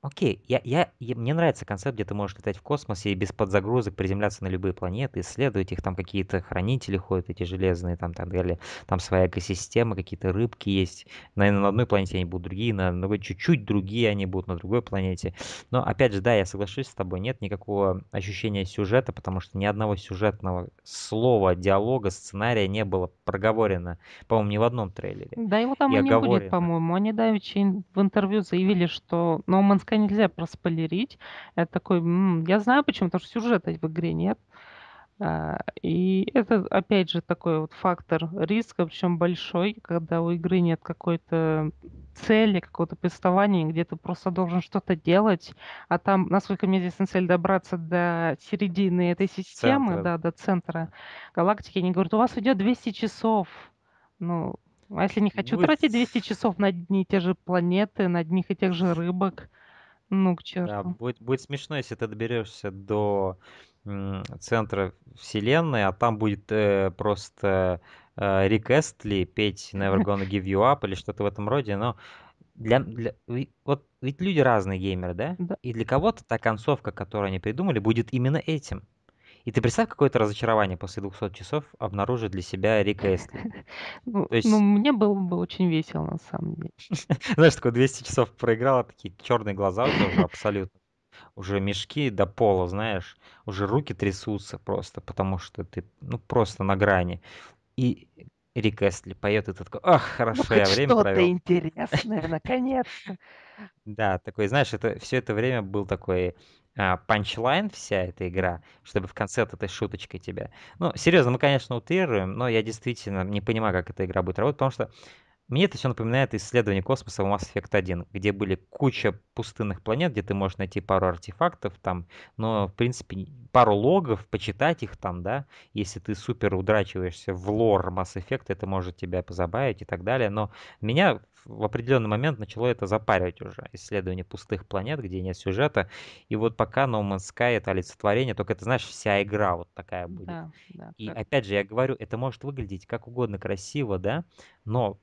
Окей, я, я, я- мне нравится концепт, где ты можешь летать в космосе и без подзагрузок приземляться на любые планеты, исследовать их, там какие-то хранители ходят, эти железные, там так далее, там своя экосистема, какие-то рыбки есть. Наверное, на одной планете они будут другие, на другой чуть-чуть другие они будут на другой планете. Но опять же, да, я соглашусь с тобой, нет никакого ощущения сюжета, потому что ни одного сюжетного слова, диалога, сценария не было проговорено, по-моему, ни в одном трейлере. Да, его там И и не будет, по-моему. Они давеча в интервью заявили, что No Man's Sky нельзя проспойлерить. Я такой, «М, я знаю почему, потому что сюжета в игре нет. А, И это, опять же, такой вот фактор риска, причем большой, когда у игры нет какой-то цели, какого-то повествования, где ты просто должен что-то делать, а там, насколько мне известна цель, добраться до середины этой системы, Центра. да, до центра галактики. Они говорят, у вас идет 200 часов. Ну, а если не хочу Будет тратить 200 часов на одни и те же планеты, на одних и тех же рыбок, ну, к Да, черту. будет, будет смешно, если ты доберешься до центра вселенной, а там будет э, просто э, Рик Эстли петь Never Gonna Give You Up или что-то в этом роде, но для, для, вот ведь люди разные геймеры, да? Да. И для кого-то та концовка, которую они придумали, будет именно этим. И ты представь, какое-то разочарование после 200 часов обнаружить для себя Рика Эстли. [LAUGHS] Ну, ну, мне было бы очень весело, на самом деле. [LAUGHS] Знаешь, такое 200 часов проиграла, такие черные глаза уже абсолютно. Уже мешки до пола, знаешь. Уже руки трясутся просто, потому что ты, ну, просто на грани. И Рик Эстли поет, и ты такой, ах, Ну, хорошо, хоть я время что-то провел. интересное, наконец-то. [LAUGHS] Да, такой, знаешь, это все это время был такой панчлайн вся эта игра, чтобы в конце от этой шуточкой тебя. Ну, серьезно, мы, конечно, утрируем, но я действительно не понимаю, как эта игра будет работать, потому что мне это все напоминает исследование космоса в Mass Effect 1, где были куча пустынных планет, где ты можешь найти пару артефактов там, но, в принципе, пару логов, почитать их там, да, если ты супер удрачиваешься в лор Mass Effect, это может тебя позабавить и так далее, но меня в определенный момент начало это запаривать уже, исследование пустых планет, где нет сюжета, и вот пока No Man's Sky это олицетворение, только это, знаешь, вся игра вот такая будет. Да, да. И так. опять же, я говорю, это может выглядеть как угодно красиво, да, но,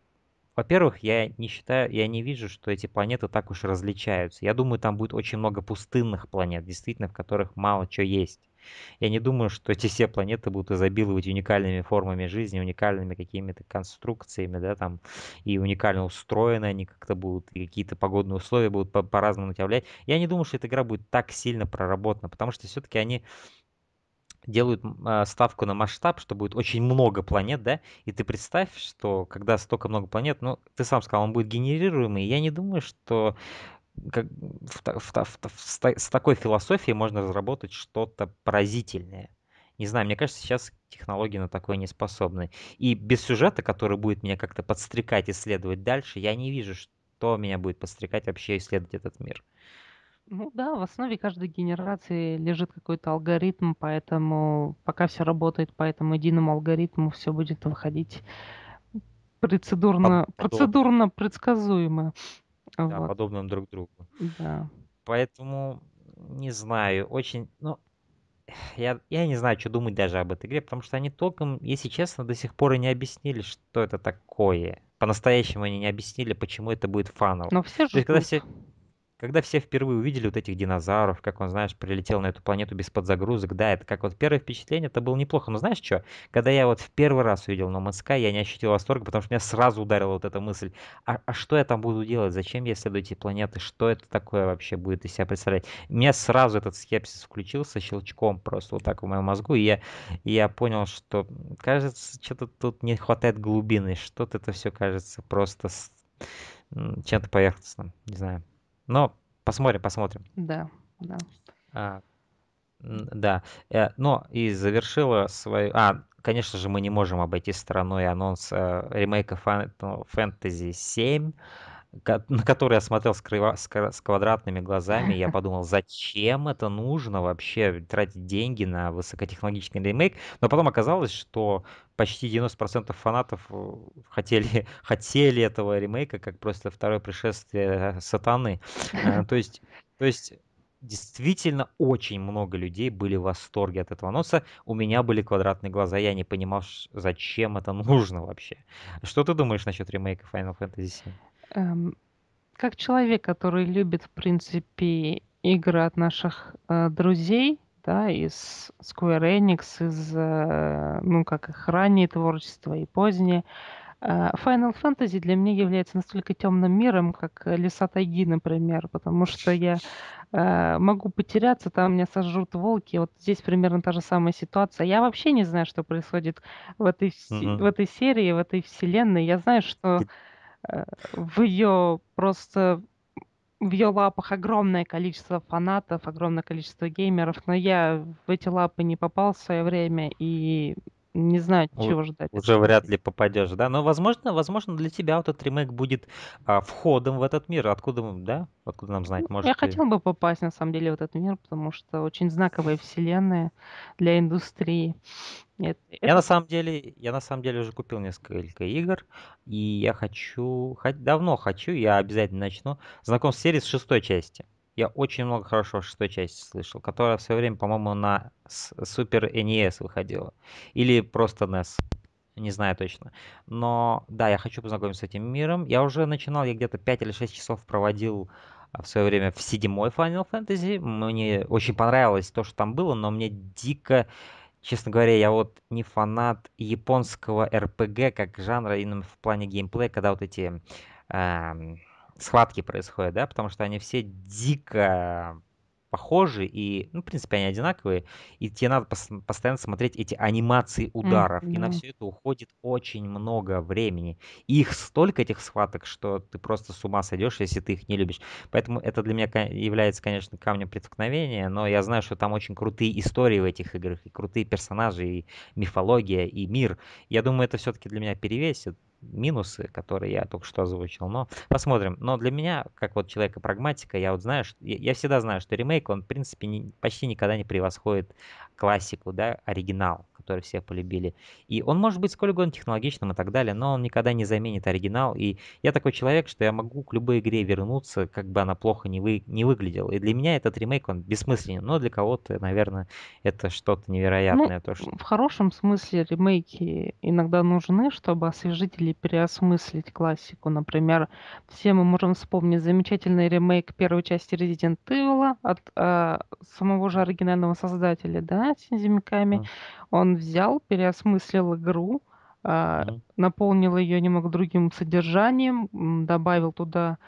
во-первых, я не считаю, я не вижу, что эти планеты так уж различаются. Я думаю, там будет очень много пустынных планет, действительно, в которых мало чего есть. Я не думаю, что эти все планеты будут изобиловать уникальными формами жизни, уникальными какими-то конструкциями, да, там, и уникально устроены они как-то будут, и какие-то погодные условия будут по- по-разному тебя влиять. Я не думаю, что эта игра будет так сильно проработана, потому что все-таки они делают а, ставку на масштаб, что будет очень много планет, да, и ты представь, что когда столько много планет, ну, ты сам сказал, он будет генерируемый, я не думаю, что как, в в в в с такой философией можно разработать что-то поразительное. Не знаю, мне кажется, сейчас технологии на такое не способны. И без сюжета, который будет меня как-то подстрекать исследовать дальше, я не вижу, что меня будет подстрекать вообще исследовать этот мир. Ну да, в основе каждой генерации лежит какой-то алгоритм, поэтому пока все работает по этому единому алгоритму, все будет выходить процедурно, Подоб- процедурно предсказуемо. Да, Вот, подобным друг другу. да. Поэтому, не знаю, очень, ну, я, я не знаю, что думать даже об этой игре, потому что они толком, если честно, до сих пор и не объяснили, что это такое. По-настоящему они не объяснили, почему это будет фаново. Но все То есть, когда все... когда все впервые увидели вот этих динозавров, как он, знаешь, прилетел на эту планету без подзагрузок, да, это как вот первое впечатление, это было неплохо. Но знаешь что, когда я вот в первый раз увидел No Man's Sky, я не ощутил восторга, потому что меня сразу ударила вот эта мысль, а, а что я там буду делать, зачем я исследую эти планеты, что это такое вообще будет из себя представлять. У меня сразу этот скепсис включился щелчком просто вот так в моем мозгу, и я, и я понял, что, кажется, что-то тут не хватает глубины, что-то это все кажется просто с чем-то поверхностным, не знаю. Но посмотрим, посмотрим. Да, да. А, да, э, но и завершила свою... А, конечно же, мы не можем обойти стороной анонс э, ремейка Fantasy 7 на который я смотрел с, крыва, с, с квадратными глазами, я [LAUGHS] подумал, зачем это нужно вообще тратить деньги на высокотехнологичный ремейк, но потом оказалось, что почти 90% фанатов э, хотели, [LAUGHS] хотели этого ремейка, как просто второе пришествие сатаны. Э, то есть, то есть действительно очень много людей были в восторге от этого анонса. У меня были квадратные глаза, я не понимал, зачем это нужно вообще. Что ты думаешь насчет ремейка Final Fantasy VII? Эм, как человек, который любит, в принципе, игры от наших э, друзей, да, из Square Enix, из, э, ну, как их раннее творчество и позднее, э, Final Fantasy для меня является настолько темным миром, как Леса Тайги, например, потому что я э, могу потеряться, там меня сожрут волки. Вот здесь примерно та же самая ситуация. Я вообще не знаю, что происходит в этой, mm-hmm. в этой серии, в этой вселенной. Я знаю, что Э, в ее просто в ее лапах огромное количество фанатов, огромное количество геймеров, но я в эти лапы не попал в свое время и не знаю, чего ждать. Уже вряд ли попадешь, да? Но, возможно, возможно, для тебя вот этот ремейк будет а, входом в этот мир. Откуда, да? Откуда нам знать? Может, я ты... хотел бы попасть, на самом деле, в этот мир, потому что очень знаковая вселенная для индустрии. Это, я на самом деле, я на самом деле уже купил несколько игр, и я хочу, хоть давно хочу, я обязательно начну. Знаком с серией с шестой части. Я очень много хорошего шестой части слышал, которая в свое время, по-моему, на Super NES выходила. Или просто NES. Не знаю точно. Но да, я хочу познакомиться с этим миром. Я уже начинал, я где-то 5 или 6 часов проводил а, в свое время в седьмой Final Fantasy. Мне очень понравилось то, что там было, но мне дико честно говоря, я вот не фанат японского РПГ как жанра именно в плане геймплея, когда вот эти э, схватки происходят, да, потому что они все дико похожи, и, ну, в принципе, они одинаковые, и тебе надо пос- постоянно смотреть эти анимации ударов, mm, и на все это уходит очень много времени. И их столько, этих схваток, что ты просто с ума сойдешь, если ты их не любишь. Поэтому это для меня является, конечно, камнем преткновения, но я знаю, что там очень крутые истории в этих играх, и крутые персонажи, и мифология, и мир. Я думаю, это все-таки для меня перевесит минусы, которые я только что озвучил. Но посмотрим. Но для меня, как вот человека-прагматика, я вот знаю, что, я, всегда знаю, что ремейк, он, в принципе, не, почти никогда не превосходит классику, да, оригинал который все полюбили. И он может быть сколь угодно технологичным и так далее, но он никогда не заменит оригинал. И я такой человек, что я могу к любой игре вернуться, как бы она плохо не, вы, не выглядела. И для меня этот ремейк, он бессмысленен. Но для кого-то, наверное, это что-то невероятное. Ну, то, что... В хорошем смысле ремейки иногда нужны, чтобы освежить или переосмыслить классику. Например, все мы можем вспомнить замечательный ремейк первой части Resident Evil от э, самого же оригинального создателя, да, Синзи Миками. Mm. Он взял, переосмыслил игру, mm-hmm. наполнил ее немного другим содержанием, добавил туда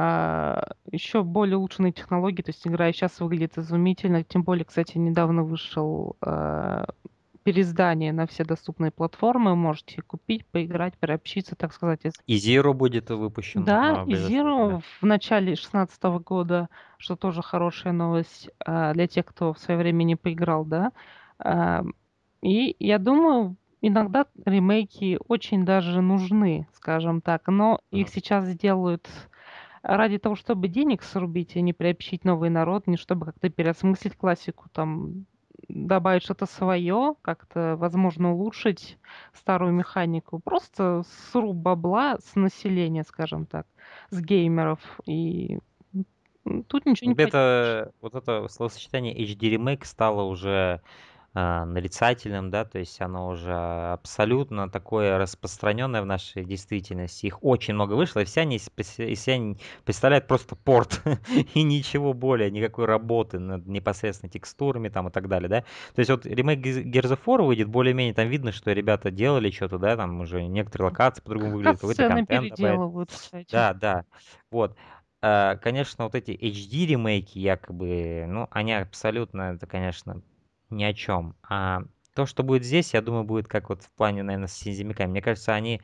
а, еще более улучшенные технологии, то есть игра сейчас выглядит изумительно, тем более, кстати, недавно вышел а, переиздание на все доступные платформы, можете купить, поиграть, приобщиться, так сказать. И Zero будет выпущен. Да, и Zero в начале 2016 года, что тоже хорошая новость для тех, кто в свое время не поиграл, да. И я думаю, иногда ремейки очень даже нужны, скажем так, но их сейчас делают ради того, чтобы денег срубить, а не приобщить новый народ, не чтобы как-то переосмыслить классику, там добавить что-то свое, как-то, возможно, улучшить старую механику. Просто сруб бабла с населения, скажем так, с геймеров. И тут ничего не это, Вот это словосочетание HD Remake стало уже нарицательным, да, то есть оно уже абсолютно такое распространенное в нашей действительности. Их очень много вышло, и все они из себя представляют просто порт [LAUGHS] и ничего более, никакой работы над непосредственно текстурами там и так далее, да. То есть вот ремейк War выйдет, более-менее там видно, что ребята делали что-то, да, там уже некоторые локации по-другому выглядят, какой-то контент добавят. кстати. Да, да, вот. А, конечно, вот эти HD ремейки якобы, ну, они абсолютно, это, конечно, ни о чем. А то, что будет здесь, я думаю, будет как вот в плане, наверное, с Синзимиками. Мне кажется, они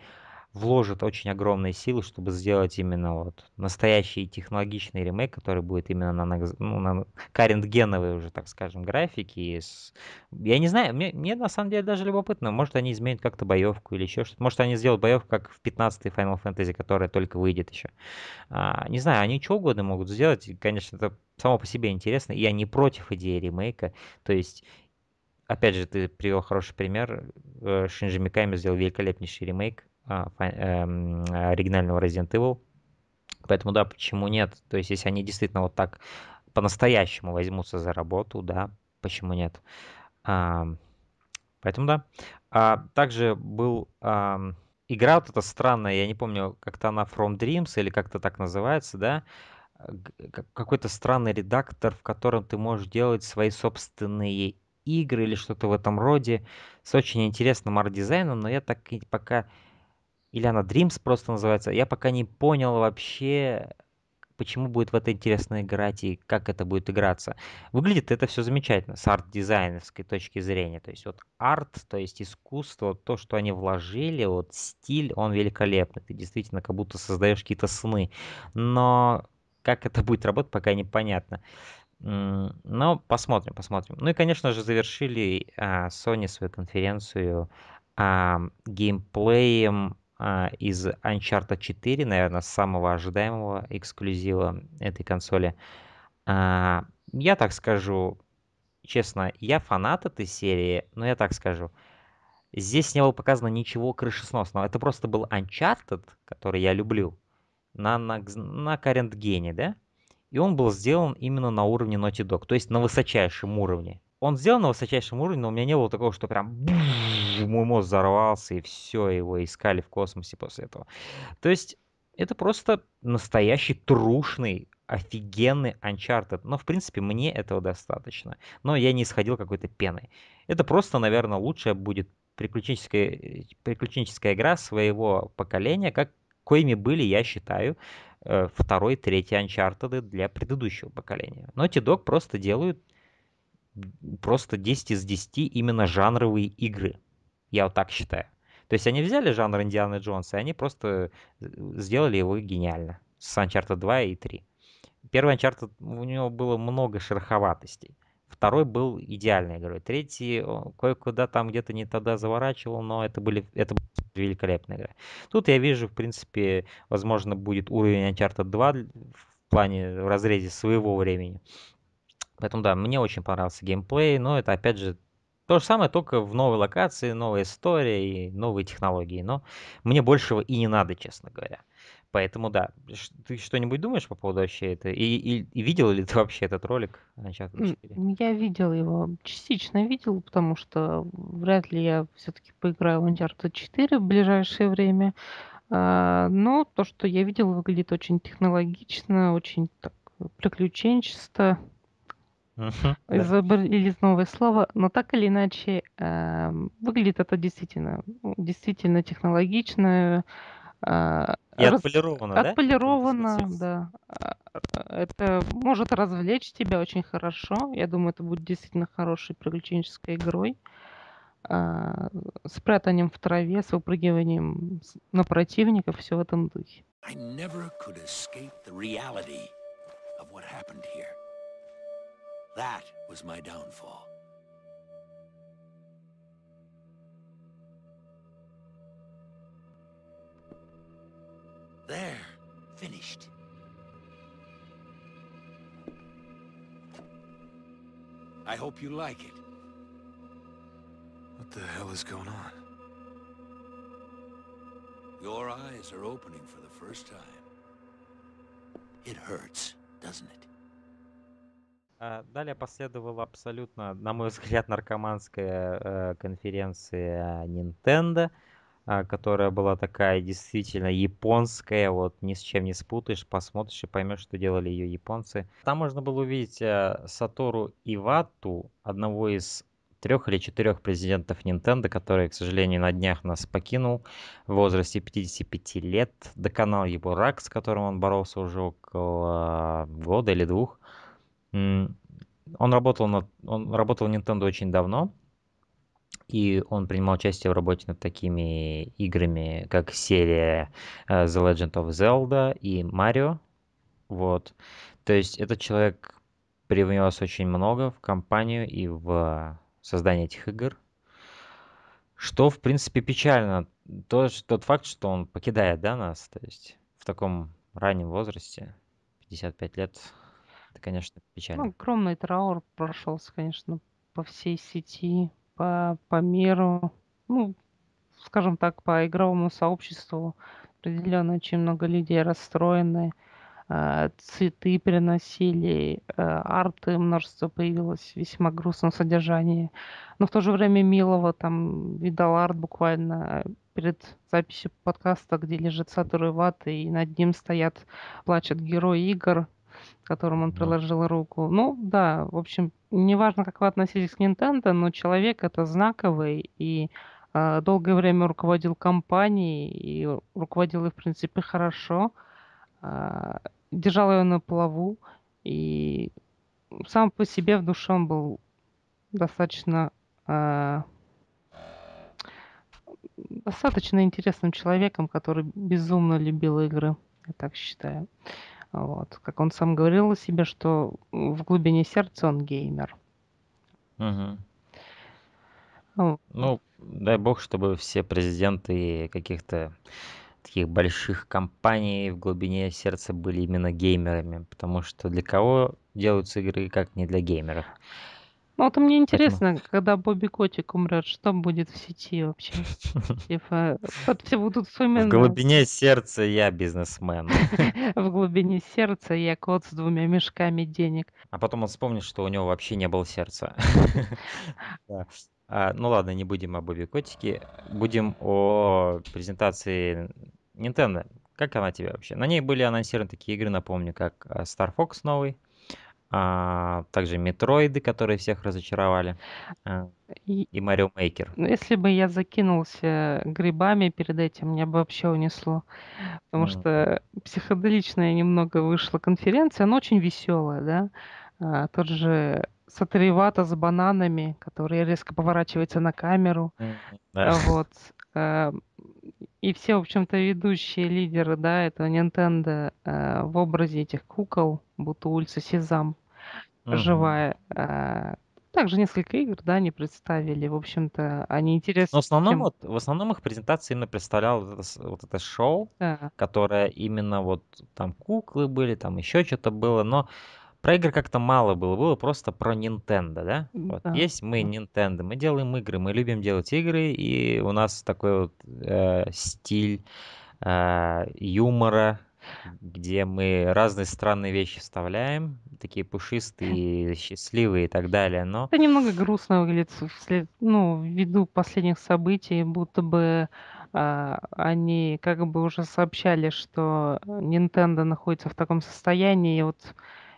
вложат очень огромные силы, чтобы сделать именно вот настоящий технологичный ремейк, который будет именно на, ну, на карент-геновой уже, так скажем, графике. С... Я не знаю, мне, мне на самом деле даже любопытно, может они изменят как-то боевку или еще что-то. Может они сделают боевку, как в 15-й Final Fantasy, которая только выйдет еще. А, не знаю, они что угодно могут сделать. Конечно, это само по себе интересно. Я не против идеи ремейка. То есть опять же, ты привел хороший пример. Э, Шинджи Миками сделал великолепнейший ремейк оригинального Resident Evil. Поэтому да, почему нет? То есть, если они действительно вот так по-настоящему возьмутся за работу, да, почему нет? А, поэтому да. А, также был а, игра вот эта странная, я не помню, как-то она From Dreams или как-то так называется, да, какой-то странный редактор, в котором ты можешь делать свои собственные игры или что-то в этом роде, с очень интересным арт-дизайном, но я так и пока или она Dreams просто называется. Я пока не понял вообще, почему будет в это интересно играть и как это будет играться. Выглядит это все замечательно с арт-дизайнерской точки зрения. То есть вот арт, то есть искусство, то, что они вложили, вот стиль, он великолепный. Ты действительно как будто создаешь какие-то сны. Но как это будет работать, пока непонятно. Но посмотрим, посмотрим. Ну и, конечно же, завершили а, Sony свою конференцию а, геймплеем из Uncharted 4, наверное, самого ожидаемого эксклюзива этой консоли. А, я так скажу, честно, я фанат этой серии, но я так скажу, здесь не было показано ничего крышесносного. Это просто был Uncharted, который я люблю, на, на, на Current Gen, да? И он был сделан именно на уровне Naughty Dog, то есть на высочайшем уровне он сделан на высочайшем уровне, но у меня не было такого, что прям мой мозг взорвался, и все, его искали в космосе после этого. То есть это просто настоящий трушный, офигенный Uncharted. Но, в принципе, мне этого достаточно. Но я не исходил какой-то пеной. Это просто, наверное, лучшая будет приключенческая, приключенческая игра своего поколения, как коими были, я считаю, э, второй, третий Uncharted для предыдущего поколения. Но Dog просто делают просто 10 из 10 именно жанровые игры. Я вот так считаю. То есть они взяли жанр Индианы Джонса, и они просто э, сделали его гениально. С Uncharted 2 и 3. Первый Uncharted, у него было много шероховатостей. Второй был идеальной игрой. Третий кое-куда там где-то не тогда заворачивал, но это были это была великолепная игра. Тут я вижу, в принципе, возможно, будет уровень Uncharted 2 в плане в разрезе своего времени. Поэтому да, мне очень понравился геймплей, но это опять же то же самое, только в новой локации, новая история и новые технологии. Но мне большего и не надо, честно говоря. Поэтому да, ты что-нибудь думаешь по поводу вообще это? И, и, и видел ли ты [LAUGHS] вообще этот ролик? Я видел его, частично видел, потому что вряд ли я все-таки поиграю в Uncharted 4 в ближайшее время. А, но то, что я видел, выглядит очень технологично, очень так приключенческо. Мгм, да. Изобрели новое слово, но так или иначе э, выглядит это действительно, действительно технологично, э, И раз- отполировано, да? отполировано, да. Это может развлечь тебя очень хорошо. Я думаю, это будет действительно хорошей приключенческой игрой. А, С прятанием в траве, с выпрыгиванием на противников, все в этом духе. I never could escape the reality of what happened here. That was my downfall. There, finished. I hope you like it. What the hell is going on? Your eyes are opening for the first time. It hurts, doesn't it? А далее последовала абсолютно, на мой [LAUGHS] взгляд, наркоманская э, конференция Nintendo, а, которая была такая действительно японская, вот ни с чем не спутаешь, посмотришь и поймешь, что делали ее японцы. Там можно было увидеть э, Сатору Ивату, одного из трех или четырех президентов Nintendo, который, к сожалению, на днях нас покинул в возрасте 55 лет. Доконал его рак, с которым он боролся уже около года или двух. Он работал, над, он работал в Nintendo очень давно, и он принимал участие в работе над такими играми, как серия э, The Legend of Zelda и Mario. Вот. То есть этот человек привнес очень много в компанию и в создание этих игр. Что, в принципе, печально. То, тот факт, что он покидает да, нас, то есть в таком раннем возрасте, 55 лет, это, конечно, печально. Ну, огромный траур прошелся, конечно, по всей сети, по, по миру. Ну, скажем так, по игровому сообществу определенно очень много людей расстроены. Э, цветы приносили, э, арты множество появилось весьма грустном содержании. Но в то же время Милова там видал арт буквально перед записью подкаста, где лежит Сатору Ивата, и над ним стоят, плачут герои игр, которым он приложил руку. Ну, да, в общем, неважно, как вы относитесь к Nintendo, но человек это знаковый, и э, долгое время руководил компанией, и руководил их, в принципе, хорошо. А, держал ее на плаву, и сам по себе в душе он был достаточно э, достаточно интересным человеком, который безумно любил игры, я так считаю. Вот. Как он сам говорил о себе, что в глубине сердца он геймер. Угу. Ну, дай бог, чтобы все президенты каких-то таких больших компаний в глубине сердца были именно геймерами, потому что для кого делаются игры, как не для геймеров. Ну, вот мне интересно, Поэтому... когда Бобби Котик умрет, что будет в сети вообще? [LAUGHS] Типа, вот все будут вспоминать. В глубине сердца я бизнесмен. [LAUGHS] В глубине сердца я кот с двумя мешками денег. А потом он вспомнит, что у него вообще не было сердца. [LAUGHS] А, ну ладно, не будем о Бобби Котике. Будем о презентации Nintendo. Как она тебе вообще? На ней были анонсированы такие игры, напомню, как а, Star Fox новый, а, также Метроиды, которые всех разочаровали, а, и, и Mario Maker. Ну, если бы я закинулся грибами перед этим, меня бы вообще унесло. Потому mm. что психоделичная немного вышла конференция, она очень веселая, да. А, тот же Сатаривата с бананами, который резко поворачивается на камеру. Да. Вот. Э, и все, в общем-то, ведущие лидеры, да, этого Nintendo э, в образе этих кукол, будто улица Сезам, uh-huh. живая. Э, также несколько игр, да, они представили. В общем-то, они интересны. Но в основном, тем... вот, в основном их презентация именно представляла вот это, вот это шоу, да. которое именно вот там куклы были, там еще что-то было, но про игры как-то мало было, было просто про Nintendo, да? Вот. Да. Есть мы Nintendo, мы делаем игры, мы любим делать игры, и у нас такой вот э, стиль э, юмора, где мы разные странные вещи вставляем, такие пушистые, [LAUGHS] счастливые и так далее, но... Это немного грустно выглядит, вслед, ну, ввиду последних событий, будто бы э, они как бы уже сообщали, что Nintendo находится в таком состоянии, и вот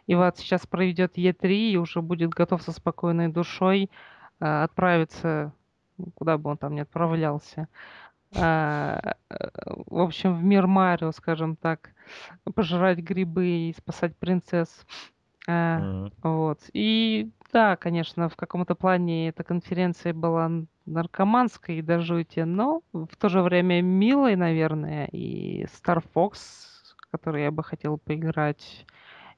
Иват сейчас проведет Е3 и уже будет готов со спокойной душой э, отправиться, ну, куда бы он там ни отправлялся, в общем, в мир Марио, скажем так, пожирать грибы и спасать принцесс. Э, mm-hmm. Вот. И да, конечно, в каком-то плане эта конференция была наркоманской до жути, но в то же время милой, наверное, и Star Fox, который я бы хотел поиграть,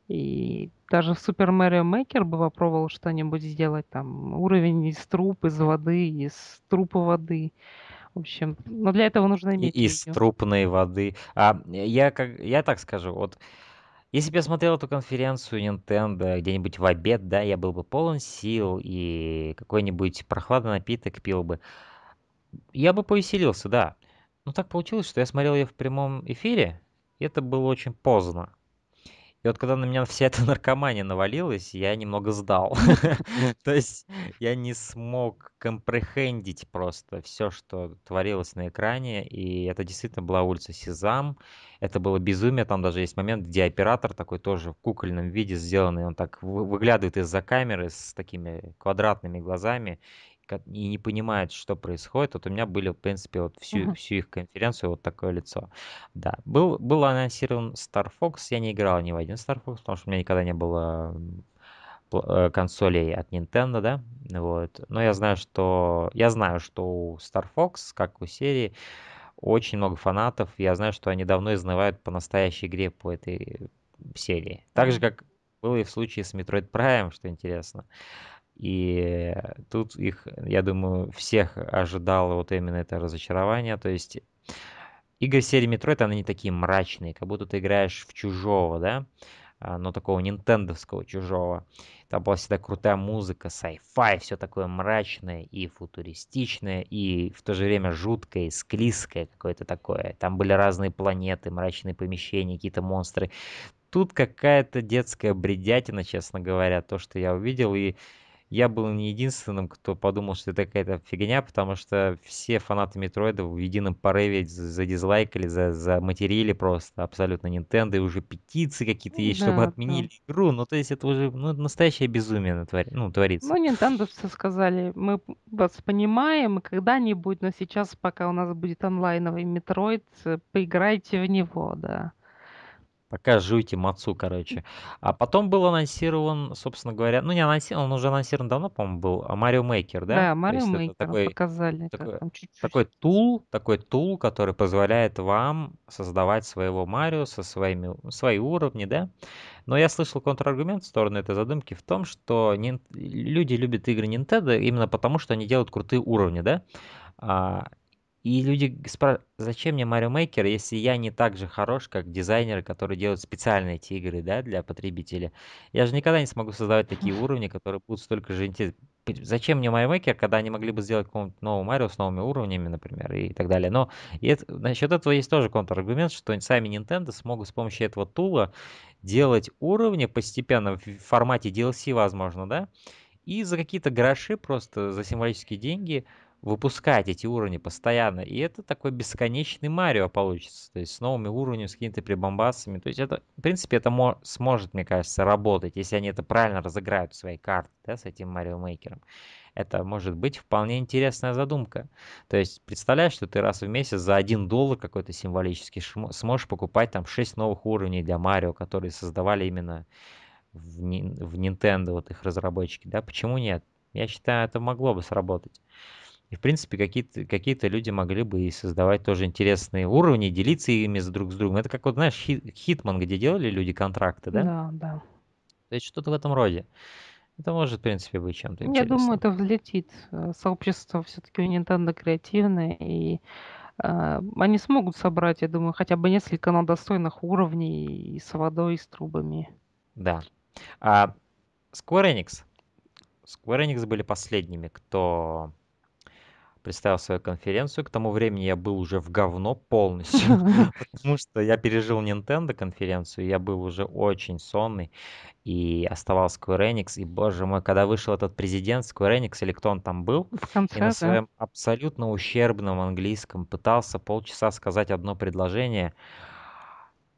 и даже в Super Mario Maker бы попробовал что-нибудь сделать, там, уровень из труп, из воды, из трупа воды. В общем, но для этого нужно иметь Из видео. трупной воды. А я, как, я так скажу, вот если бы я смотрел эту конференцию Nintendo где-нибудь в обед, да, я был бы полон сил и какой-нибудь прохладный напиток пил бы, я бы повеселился, да. Но так получилось, что я смотрел ее в прямом эфире, и это было очень поздно. И вот когда на меня вся [LAUGHS] эта наркомания навалилась, я немного сдал. [LAUGHS] То есть я не смог компрехендить просто все, что творилось на экране. И это действительно была улица Сезам. Это было безумие. Там даже есть момент, где оператор такой тоже в кукольном виде сделанный. Он так выглядывает из-за камеры с такими квадратными глазами и не понимает, что происходит. Вот у меня были, в принципе, вот всю, uh-huh. всю их конференцию вот такое лицо. Да, был, был анонсирован Star Fox, я не играл ни в один Star Fox, потому что у меня никогда не было э, консолей от Nintendo, да, вот. Но я знаю, что я знаю, что у Star Fox, как у серии, очень много фанатов. Я знаю, что они давно изнывают по настоящей игре по этой серии. Так же, как было и в случае с Metroid Prime, что интересно. И тут их, я думаю, всех ожидало вот именно это разочарование. То есть игры серии Metroid, они такие мрачные, как будто ты играешь в чужого, да? А, но такого нинтендовского чужого. Там была всегда крутая музыка, sci-fi, все такое мрачное и футуристичное, и в то же время жуткое, и склизкое какое-то такое. Там были разные планеты, мрачные помещения, какие-то монстры. Тут какая-то детская бредятина, честно говоря, то, что я увидел, и я был не единственным, кто подумал, что это какая-то фигня, потому что все фанаты Метроида в едином порыве задизлайкали, за, заматерили просто абсолютно Nintendo, и уже петиции какие-то есть, да, чтобы отменили да. игру. Ну, то есть это уже ну, настоящее безумие натвор... ну, творится. Ну, Nintendo все сказали, мы вас понимаем, когда-нибудь, но сейчас, пока у нас будет онлайновый Metroid, поиграйте в него, да. Пока жуйте мацу, короче. А потом был анонсирован, собственно говоря, ну не анонсирован, он уже анонсирован давно, по-моему, был, а Mario Maker, да? Да, Mario Maker такой, показали. Такой, такой tool, такой tool, который позволяет вам создавать своего Марио со своими, свои уровни, да? Но я слышал контраргумент в сторону этой задумки в том, что не, люди любят игры Nintendo именно потому, что они делают крутые уровни, да? А, и люди спрашивают, зачем мне Mario Maker, если я не так же хорош, как дизайнеры, которые делают специальные эти игры да, для потребителя. Я же никогда не смогу создавать такие [LAUGHS] уровни, которые будут столько же интересны. Зачем мне Mario Maker, когда они могли бы сделать какого-нибудь нового Марио с новыми уровнями, например, и так далее. Но и это, насчет этого есть тоже контраргумент, что сами Nintendo смогут с помощью этого тула делать уровни постепенно в формате DLC, возможно, да, и за какие-то гроши, просто за символические деньги выпускать эти уровни постоянно. И это такой бесконечный Марио получится. То есть с новыми уровнями, с какими-то прибамбасами. То есть это, в принципе, это мо- сможет, мне кажется, работать, если они это правильно разыграют в своей карты, да, с этим Марио Мейкером. Это может быть вполне интересная задумка. То есть представляешь, что ты раз в месяц за один доллар какой-то символический сможешь покупать там 6 новых уровней для Марио, которые создавали именно в, в Nintendo, вот их разработчики, да, почему нет? Я считаю, это могло бы сработать. И, в принципе, какие-то какие люди могли бы и создавать тоже интересные уровни, делиться ими с друг с другом. Это как вот, знаешь, хит, Хитман, где делали люди контракты, да? Да, да. То есть что-то в этом роде. Это может, в принципе, быть чем-то Я думаю, это взлетит. Э, сообщество все-таки у Nintendo креативное, и э, они смогут собрать, я думаю, хотя бы несколько на достойных уровней и с водой, и с трубами. Да. А Square Enix. Square Enix были последними, кто представил свою конференцию. К тому времени я был уже в говно полностью, [LAUGHS] [LAUGHS] потому что я пережил Nintendo конференцию, я был уже очень сонный и оставался Square Enix. И, боже мой, когда вышел этот президент Square Enix, или кто он там был, и на своем абсолютно ущербном английском пытался полчаса сказать одно предложение,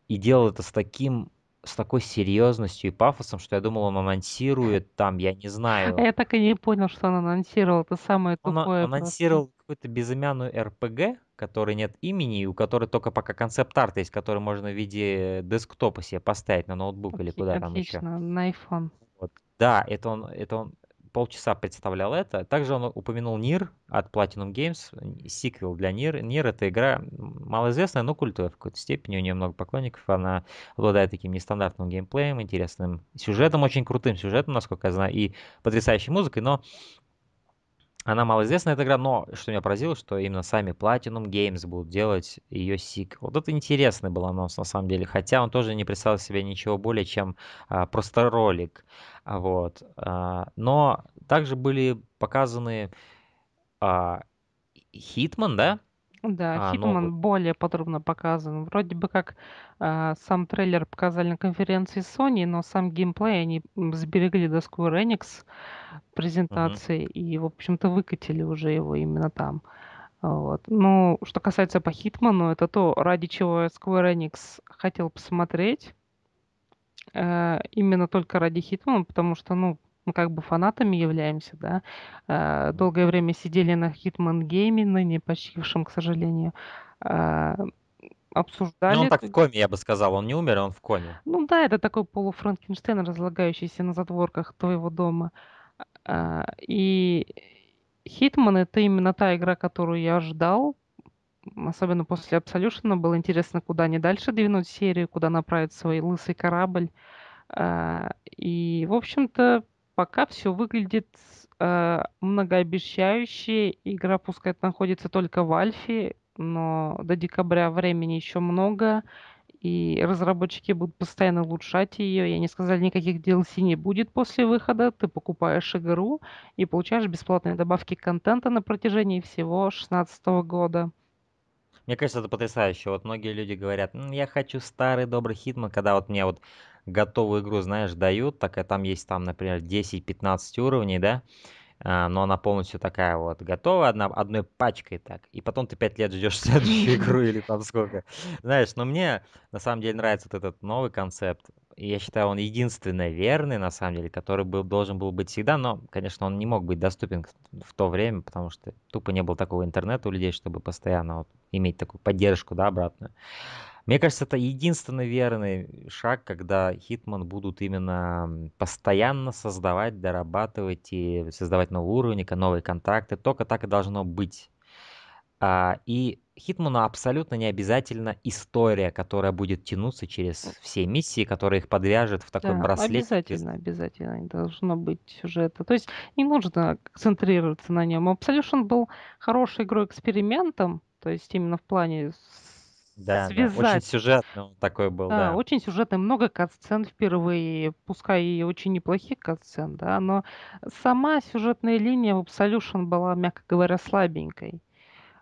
и делал это с таким с такой серьезностью и пафосом, что я думал, он анонсирует там, я не знаю. Я так и не понял, что он анонсировал. Это самое он тупое. Он анонсировал какую-то безымянную РПГ, которой нет имени, и у которой только пока концепт-арт есть, который можно в виде десктопа себе поставить на ноутбук Отлично, или куда там еще. Отлично, на iPhone. Вот. Да, это он, это он полчаса представлял это. Также он упомянул Нир от Platinum Games, сиквел для Нир. Нир это игра малоизвестная, но культовая в какой-то степени. У нее много поклонников. Она обладает таким нестандартным геймплеем, интересным сюжетом, очень крутым сюжетом, насколько я знаю, и потрясающей музыкой, но она малоизвестная эта игра, но что меня поразило, что именно сами Platinum Games будут делать ее сиквел. Вот это интересный был анонс на самом деле, хотя он тоже не представил себе ничего более, чем а, просто ролик. Вот. А, но также были показаны а, Hitman, да? Да, А, Хитман новый. более подробно показан. Вроде бы как а, сам трейлер показали на конференции Sony, но сам геймплей они м, сберегли до Square Enix Мгм. презентации и, в общем-то, выкатили уже его именно там. Вот. Ну, что касается по Хитману, это то, ради чего Square Enix хотел посмотреть. Э, именно только ради Хитмана, потому что, ну, мы как бы фанатами являемся, да. Э, долгое время сидели на Хитман Гейме, ныне почившем, к сожалению. Э, Ну, обсуждали он так в коме, я бы сказал. Он не умер, он в коме. ну да, это такой полуфранкенштейн, разлагающийся на затворках твоего дома. А, И Hitman это именно та игра, которую я ждал. Особенно после Absolution было интересно, куда они дальше двинуть серию, куда направить свой лысый корабль. А, И, в общем-то, пока все выглядит а, многообещающе. Игра пускай находится только в альфе, но до декабря времени еще много и разработчики будут постоянно улучшать ее. И они сказали, никаких DLC не будет после выхода. Ты покупаешь игру и получаешь бесплатные добавки контента на протяжении всего 2016 года. Мне кажется, это потрясающе. Вот многие люди говорят, «М, я хочу старый добрый Хитман, когда вот мне вот готовую игру, знаешь, дают, так и там есть там, например, 10-15 уровней, да, а, но она полностью такая вот готова одна, одной пачкой так, и потом ты 5 лет ждешь [LAUGHS] следующую игру или там сколько. Знаешь, но мне на самом деле нравится вот этот новый концепт, я считаю, он единственный верный, на самом деле, который был, должен был быть всегда, но, конечно, он не мог быть доступен в то время, потому что тупо не было такого интернета у людей, чтобы постоянно вот иметь такую поддержку, да, обратную. Мне кажется, это единственный верный шаг, когда Hitman будут именно постоянно создавать, дорабатывать и создавать новые уровни, новые контракты. Только так и должно быть. А, и Хитману абсолютно не обязательно история, которая будет тянуться через все миссии, которая их подвяжет в такой Да, браслет. обязательно, обязательно не должно быть сюжета. То есть не нужно концентрироваться на нем. Absolution был хорошей игрой-экспериментом, то есть именно в плане Да, да, очень связать сюжетный он такой был, Да, да. очень сюжетный, много катсцен впервые, пускай и очень неплохих катсцен, да, но сама сюжетная линия в Absolution была, мягко говоря, слабенькой.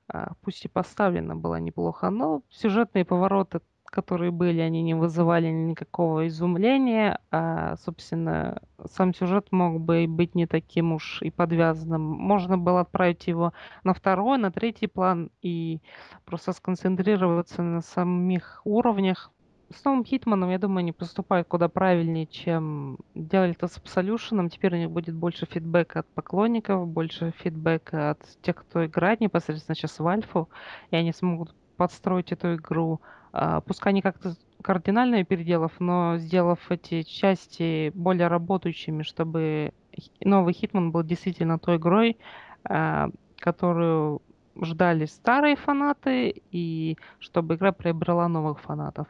А, Пусть и поставлена была неплохо, но сюжетные повороты, которые были, они не вызывали никакого изумления, а, собственно, сам сюжет мог бы быть не таким уж и подвязанным. Можно было отправить его на второй, на третий план и просто сконцентрироваться на самих уровнях. С новым Хитманом, я думаю, они поступают куда правильнее, чем делали это с Absolution. Теперь у них будет больше фидбэка от поклонников, больше фидбэка от тех, кто играет непосредственно сейчас в Альфу, и они смогут подстроить эту игру. А, Пускай не как-то кардинально переделав, но сделав эти части более работающими, чтобы новый Хитман был действительно той игрой, а, которую ждали старые фанаты, и чтобы игра приобрела новых фанатов.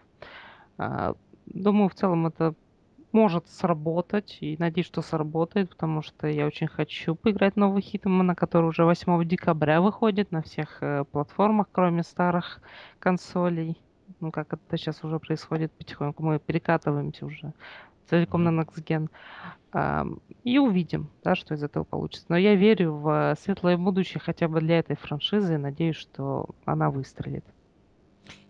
А, Думаю, в целом это может сработать, и надеюсь, что сработает, потому что я очень хочу поиграть в новый Хитмана, который уже 8 декабря выходит на всех э, платформах, кроме старых консолей. Ну, как это сейчас уже происходит потихоньку, мы перекатываемся уже целиком на Next Gen. И увидим, да, что из этого получится. Но я верю в э, светлое будущее хотя бы для этой франшизы и надеюсь, что она выстрелит.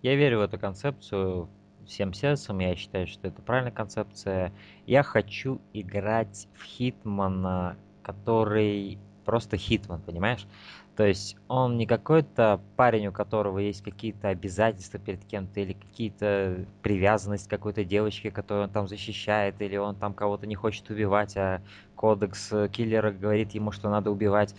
Я верю в эту концепцию всем сердцем. Я считаю, что это правильная концепция. Я хочу играть в Хитмана, который просто Хитман, понимаешь? То есть он не какой-то парень, у которого есть какие-то обязательства перед кем-то или какие-то привязанность к какой-то девочке, которую он там защищает, или он там кого-то не хочет убивать, а кодекс э, киллера говорит ему, что надо убивать.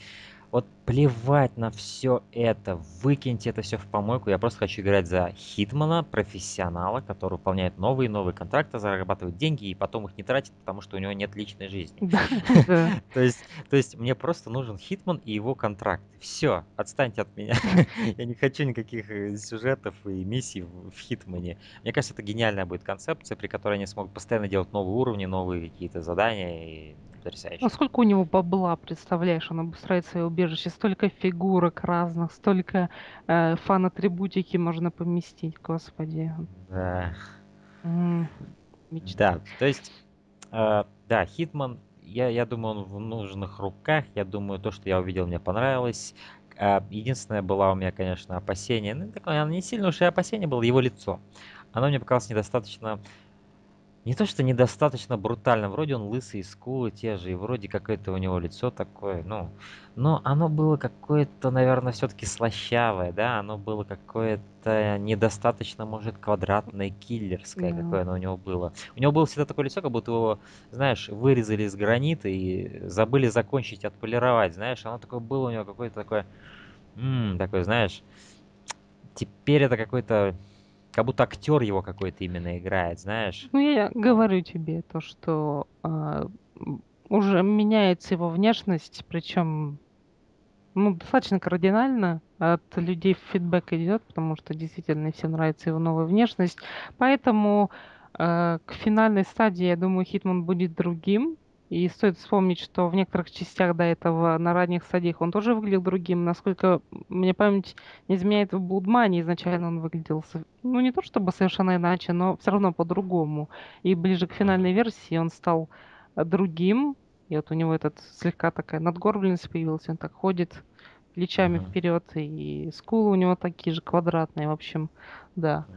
Вот плевать на все это, выкиньте это все в помойку. Я просто хочу играть за Хитмана, профессионала, который выполняет новые и новые контракты, зарабатывает деньги и потом их не тратит, потому что у него нет личной жизни. [LAUGHS] То есть, то есть мне просто нужен Хитман и его контракт. Все, отстаньте от меня. [LAUGHS] Я не хочу никаких э, сюжетов и миссий в Хитмане. Мне кажется, это гениальная будет концепция, при которой они смогут постоянно делать новые уровни, новые какие-то задания и потрясающе. Ну сколько у него бабла, представляешь, он обустраивает свое убежище, столько фигурок разных, столько э, фан-атрибутики можно поместить, господи. Да. М, мечта. Да, то есть, э, да, Хитман, я, я думаю, он в нужных руках. Я думаю, то, что я увидел, мне понравилось. А, Единственное была у меня, конечно, опасение. Ну, такое, оно не сильно уж и опасение было, его лицо. Оно мне показалось недостаточно не то, что недостаточно брутально, вроде он лысый, скулы те же, и вроде какое-то у него лицо такое, ну, но оно было какое-то, наверное, все-таки слащавое, да, оно было какое-то недостаточно, может, квадратное, киллерское, Да. какое оно у него было. У него было всегда такое лицо, как будто его, знаешь, вырезали из гранита и забыли закончить отполировать, знаешь, оно такое было у него какое-то такое, м, такое, знаешь, теперь это какой-то как будто актер его какой-то именно играет, знаешь. Ну, я говорю тебе то, что м, уже меняется его внешность, причем ну, достаточно кардинально. От людей фидбэк идет, потому что действительно всем нравится его новая внешность. Поэтому э, к финальной стадии, я думаю, Хитман будет другим. И стоит вспомнить, что в некоторых частях до этого на ранних стадиях он тоже выглядел другим. Насколько мне память не изменяет, в Блудмане изначально он выглядел, ну не то чтобы совершенно иначе, но все равно по-другому. И ближе к финальной версии он стал э, другим. И вот у него этот слегка такая надгорбленность появилась, он так ходит плечами Мгм. вперед, и скулы у него такие же квадратные, в общем, да.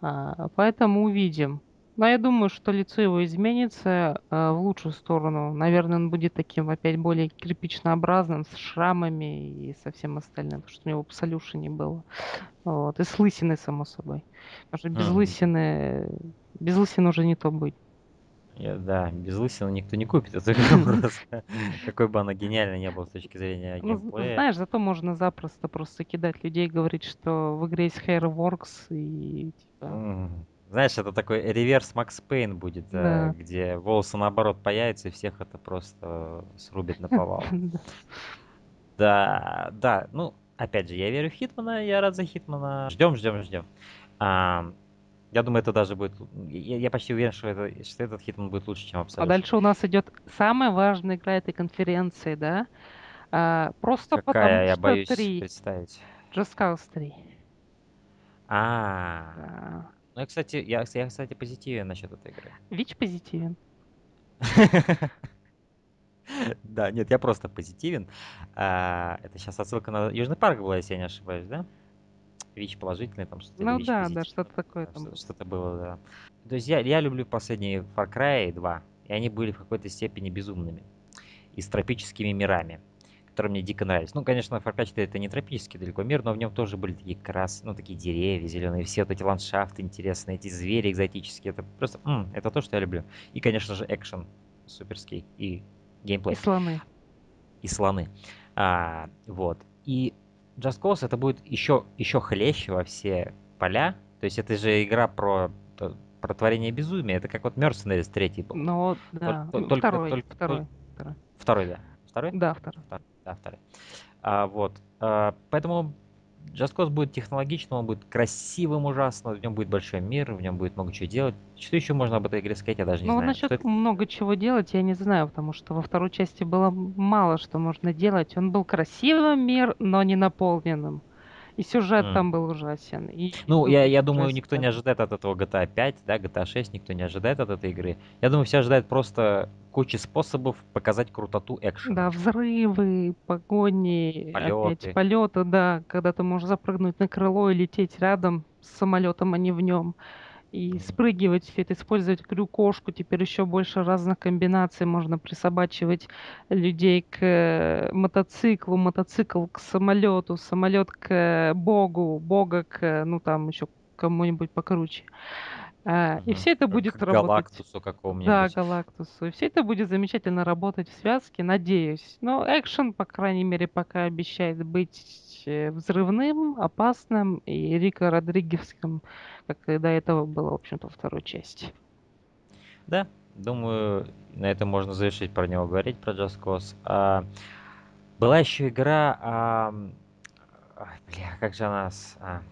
А, поэтому увидим. Но я думаю, что лицо его изменится а, в лучшую сторону. Наверное, он будет таким опять более кирпичнообразным, с шрамами и со всем остальным, потому что у него в Солюшене было. Вот. И с лысиной, само собой. Потому что без Мгм. лысины... Без лысины уже не то быть. Я- да, без лысины никто не купит эту игру [LAUGHS] просто. Какой бы она гениальной не была с точки зрения Ну, геймплея. знаешь, зато можно запросто просто кидать людей, говорить, что в игре есть Hairworks и типа... Знаешь, это такой реверс Макс Пейн будет, э, Да. где волосы наоборот появятся, и всех это просто срубит на повал. [LAUGHS] Да. Да, ну, опять же, я верю в Хитмана, я рад за Хитмана. Ждем, ждем, ждем. А, я думаю, это даже будет... Я, я почти уверен, что, это, что этот Хитман будет лучше, чем А Absolution. дальше у нас идет самая важная игра этой конференции, да? А, просто Какая, потому я что боюсь три. представить. Just Cause 3. А, Да. Ну, я, кстати, я, я, кстати, позитивен насчет этой игры. ВИЧ позитивен. [LAUGHS] Да, нет, я просто позитивен. А, Это сейчас отсылка на Южный парк была, если я не ошибаюсь, да? ВИЧ положительный, там что-то. Ну да, да, что-то такое там. Что-то было, да. То есть я, я люблю последние Far Cry 2, и они были в какой-то степени безумными. И с тропическими мирами, которые мне дико нравились. Ну, конечно, Far Cry 4 это не тропический далеко мир, но в нем тоже были такие крас, ну, такие деревья зеленые, все вот эти ландшафты интересные, эти звери экзотические. Это просто, м, это то, что я люблю. И, конечно же, экшен суперский и И геймплей слоны. и слоны. А, вот. И Just Cause это будет еще, еще хлеще во все поля. То есть это же игра про, про творение безумия. Это как вот Mercenaries третий был. Но, да. ну, только- второй, только- второй, только- второй. Второй, да. Второй? Да, второй. Втор- Да, второй. А, вот. А, поэтому Just Cause будет технологичным, он будет красивым ужасно, в нем будет большой мир, в нем будет много чего делать. Что еще можно об этой игре сказать, я даже не Ну, знаю. насчет Что это- много чего делать, я не знаю, потому что во второй части было мало что можно делать. Он был красивым мир, но не наполненным. И сюжет М. там был ужасен. И Ну, я, я думаю, ужасен. никто не ожидает от этого GTA 5, да, GTA 6, никто не ожидает от этой игры. Я думаю, все ожидают просто кучи способов показать крутоту экшена. Да, взрывы, погони, Полеты. опять полеты, да, когда ты можешь запрыгнуть на крыло и лететь рядом с самолетом, а не в нем. И спрыгивать это, использовать крюкошку, теперь еще больше разных комбинаций можно присобачивать людей к э, мотоциклу, мотоцикл к самолету, самолет к э, богу, бога к, э, ну там еще кому-нибудь покруче. А, И все это будет к работать. Галактусу какому-нибудь. Да, Галактусу. И все это будет замечательно работать в связке, надеюсь. Но экшен, по крайней мере, пока обещает быть взрывным, опасным и Рико Родригесским, как и до этого было, в общем-то, второй части. Да, думаю, на этом можно завершить про него говорить, про Just Cause. А, была еще игра... а, ай, бля, как же она... с- а.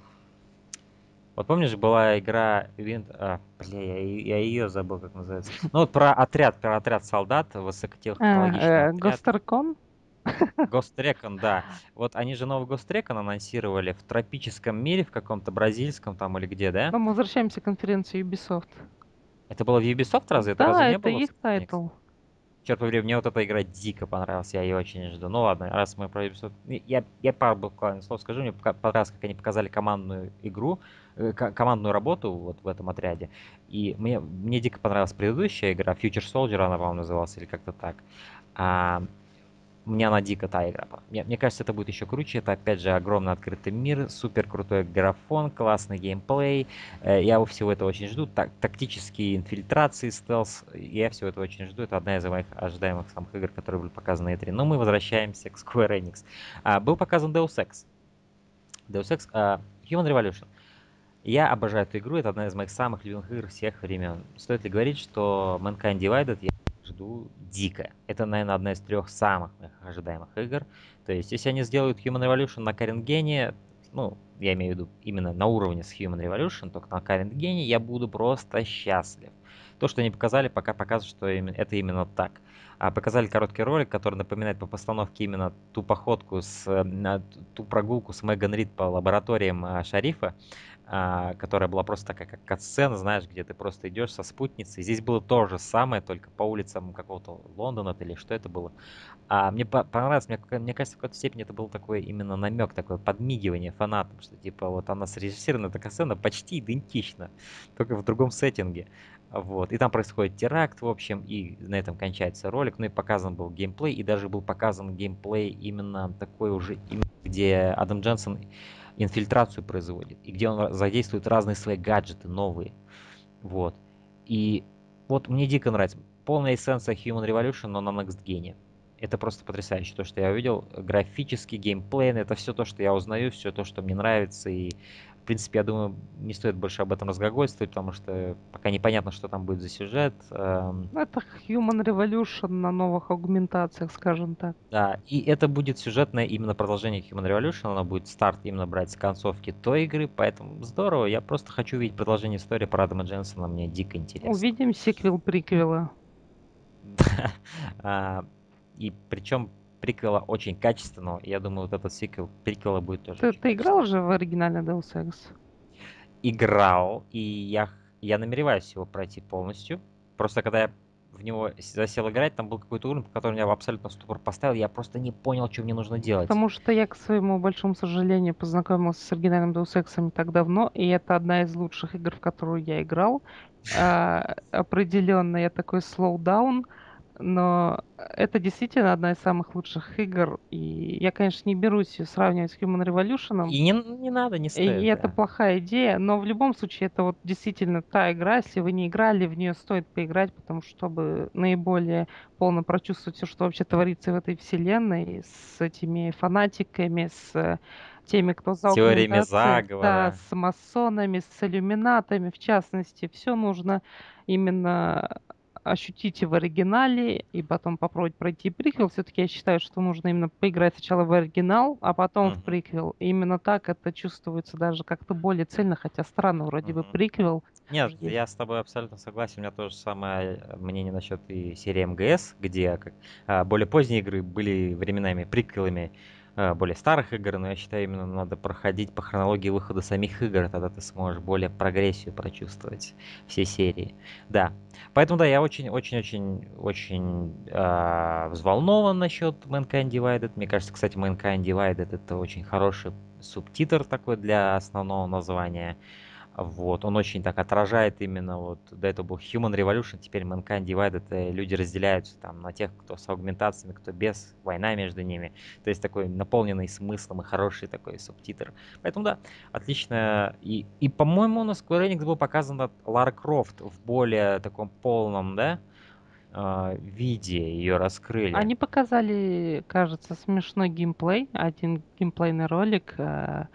Вот помнишь, была игра Wind... а, бля, я, я ее забыл, как называется. Ну вот про отряд, про отряд солдат, высокотехнологичный А, э, отряд. Гостеркон? Ghost Recon, да. Вот они же новый Ghost Recon анонсировали в тропическом мире, в каком-то бразильском там или где, да? Ну, мы возвращаемся к конференции Ubisoft. Это было в Ubisoft разве? Это да, разве не это было в их title. черт побери, мне вот эта игра дико понравилась, я ее очень жду. Ну ладно, раз мы про Ubisoft... Я, я пару буквально слов скажу, мне понравилось, как они показали командную игру, э, командную работу вот в этом отряде. И мне, мне дико понравилась предыдущая игра, Future Soldier она, по-моему, называлась, или как-то так. А, мне она дико та игра. Мне, мне кажется, это будет еще круче. Это, опять же, огромный открытый мир, супер крутой графон, классный геймплей. Э, я его всего этого очень жду. Так, тактические инфильтрации, стелс. Я всего этого очень жду. Это одна из моих ожидаемых самых игр, которые были показаны на E3. Но мы возвращаемся к Square Enix. А, был показан Deus Ex. Deus Ex uh, Human Revolution. Я обожаю эту игру, это одна из моих самых любимых игр всех времен. Стоит ли говорить, что Mankind Divided я жду дико. Это, наверное, одна из трех самых моих ожидаемых игр. То есть, если они сделают Human Revolution на Gen, ну, я имею в виду именно на уровне с Human Revolution, только на Gen, я буду просто счастлив. То, что они показали, пока показывает, что это именно так. А показали короткий ролик, который напоминает по постановке именно ту походку, с, ту прогулку с Меган Рид по лабораториям а, шарифа. А, которая была просто такая, как катсцена, знаешь, где ты просто идешь со спутницей. Здесь было то же самое, только по улицам какого-то Лондона или что это было. А мне понравилось, мне, мне кажется, в какой-то степени это был такой именно намек, такое подмигивание фанатам, что типа вот она срежиссирована, такая сцена почти идентична, только в другом сеттинге. Вот. И там происходит теракт, в общем, и на этом кончается ролик. Ну и показан был геймплей, и даже был показан геймплей именно такой уже, где Адам Дженсен инфильтрацию производит, и где он задействует разные свои гаджеты новые. Вот. И вот мне дико нравится. Полная эссенция Human Revolution, но на Next Gen. Это просто потрясающе, то, что я увидел. Графический, геймплей, это все то, что я узнаю, все то, что мне нравится. И в принципе, я думаю, не стоит больше об этом разглагольствовать, потому что пока непонятно, что там будет за сюжет. Эм. Это Human Revolution на новых аугментациях, скажем так. Да, и это будет сюжетное именно продолжение Human Revolution, оно будет старт именно брать с концовки той игры, поэтому здорово. Я просто хочу увидеть продолжение истории про Адама Дженсона, мне дико интересно. Увидим сиквел приквела. [LAUGHS] А, и причем приквела очень качественного. Я думаю, вот этот сиквел приквела будет тоже. Ты, ты играл уже в оригинальный Deus Ex? Играл, и я, я намереваюсь его пройти полностью. Просто когда я в него засел играть, там был какой-то уровень, по которому я абсолютно ступор поставил, я просто не понял, что мне нужно делать. Потому что я, к своему большому сожалению, познакомился с оригинальным Deus Ex не так давно, и это одна из лучших игр, в которую я играл. [LAUGHS] А, определенно я такой slowdown, но это действительно одна из самых лучших игр. И я, конечно, не берусь ее сравнивать с Human Revolution. И не, не надо, не стоит. И да. это плохая идея, но в любом случае это вот действительно та игра, если вы не играли, в нее стоит поиграть, потому что чтобы наиболее полно прочувствовать все, что вообще творится в этой вселенной, с этими фанатиками, с теми, кто за Теориями заговора. Да, с масонами, с иллюминатами, в частности. Все нужно именно ощутите в оригинале и потом попробовать пройти приквел. Все-таки я считаю, что нужно именно поиграть сначала в оригинал, а потом uh-huh. в приквел. И именно так это чувствуется даже как-то более цельно, хотя странно, вроде uh-huh. бы приквел. Нет, есть. я с тобой абсолютно согласен. У меня тоже самое мнение насчет и серии МГС, где как, а, более поздние игры были временами приквелами Э, более старых игр, но я считаю, именно надо проходить по хронологии выхода самих игр, тогда ты сможешь более прогрессию прочувствовать все серии. Да. Поэтому да, я очень-очень-очень-очень э, взволнован насчет Mankind Divided. Мне кажется, кстати, Mankind Divided это очень хороший субтитр такой для основного названия. Вот, он очень так отражает именно вот, до этого был Human Revolution, теперь Mankind Divide, это люди разделяются там на тех, кто с аугментациями, кто без, война между ними. То есть такой наполненный смыслом и хороший такой субтитр. Поэтому да, отлично. И, и по-моему, на Square Enix был показан Лара Крофт в более таком полном, да, а, виде ее раскрыли. Они показали, кажется, смешной геймплей, один геймплейный ролик, а,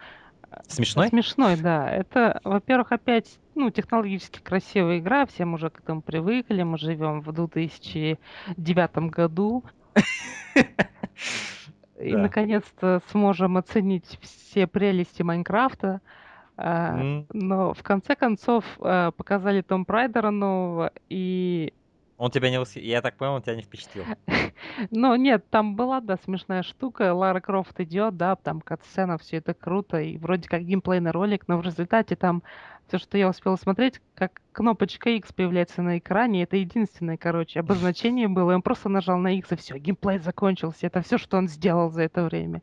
Смешной? Смешной, да. Это, во-первых, опять ну, технологически красивая игра, все мы уже к этому привыкли, мы живем в 2009 году. [LAUGHS] И, наконец-то, сможем оценить все прелести Майнкрафта. А, но, в конце концов, а, показали Том Прайдера нового, и он тебя не... Я так понял, он тебя не впечатлил. [LAUGHS] Ну, нет, там была, да, смешная штука. Лара Крофт идет, да, там катсцена, все это круто, и вроде как геймплейный ролик, но в результате там все, что я успела смотреть, как кнопочка X появляется на экране, это единственное, короче, обозначение было. Он просто нажал на X, и все, геймплей закончился. Это все, что он сделал за это время.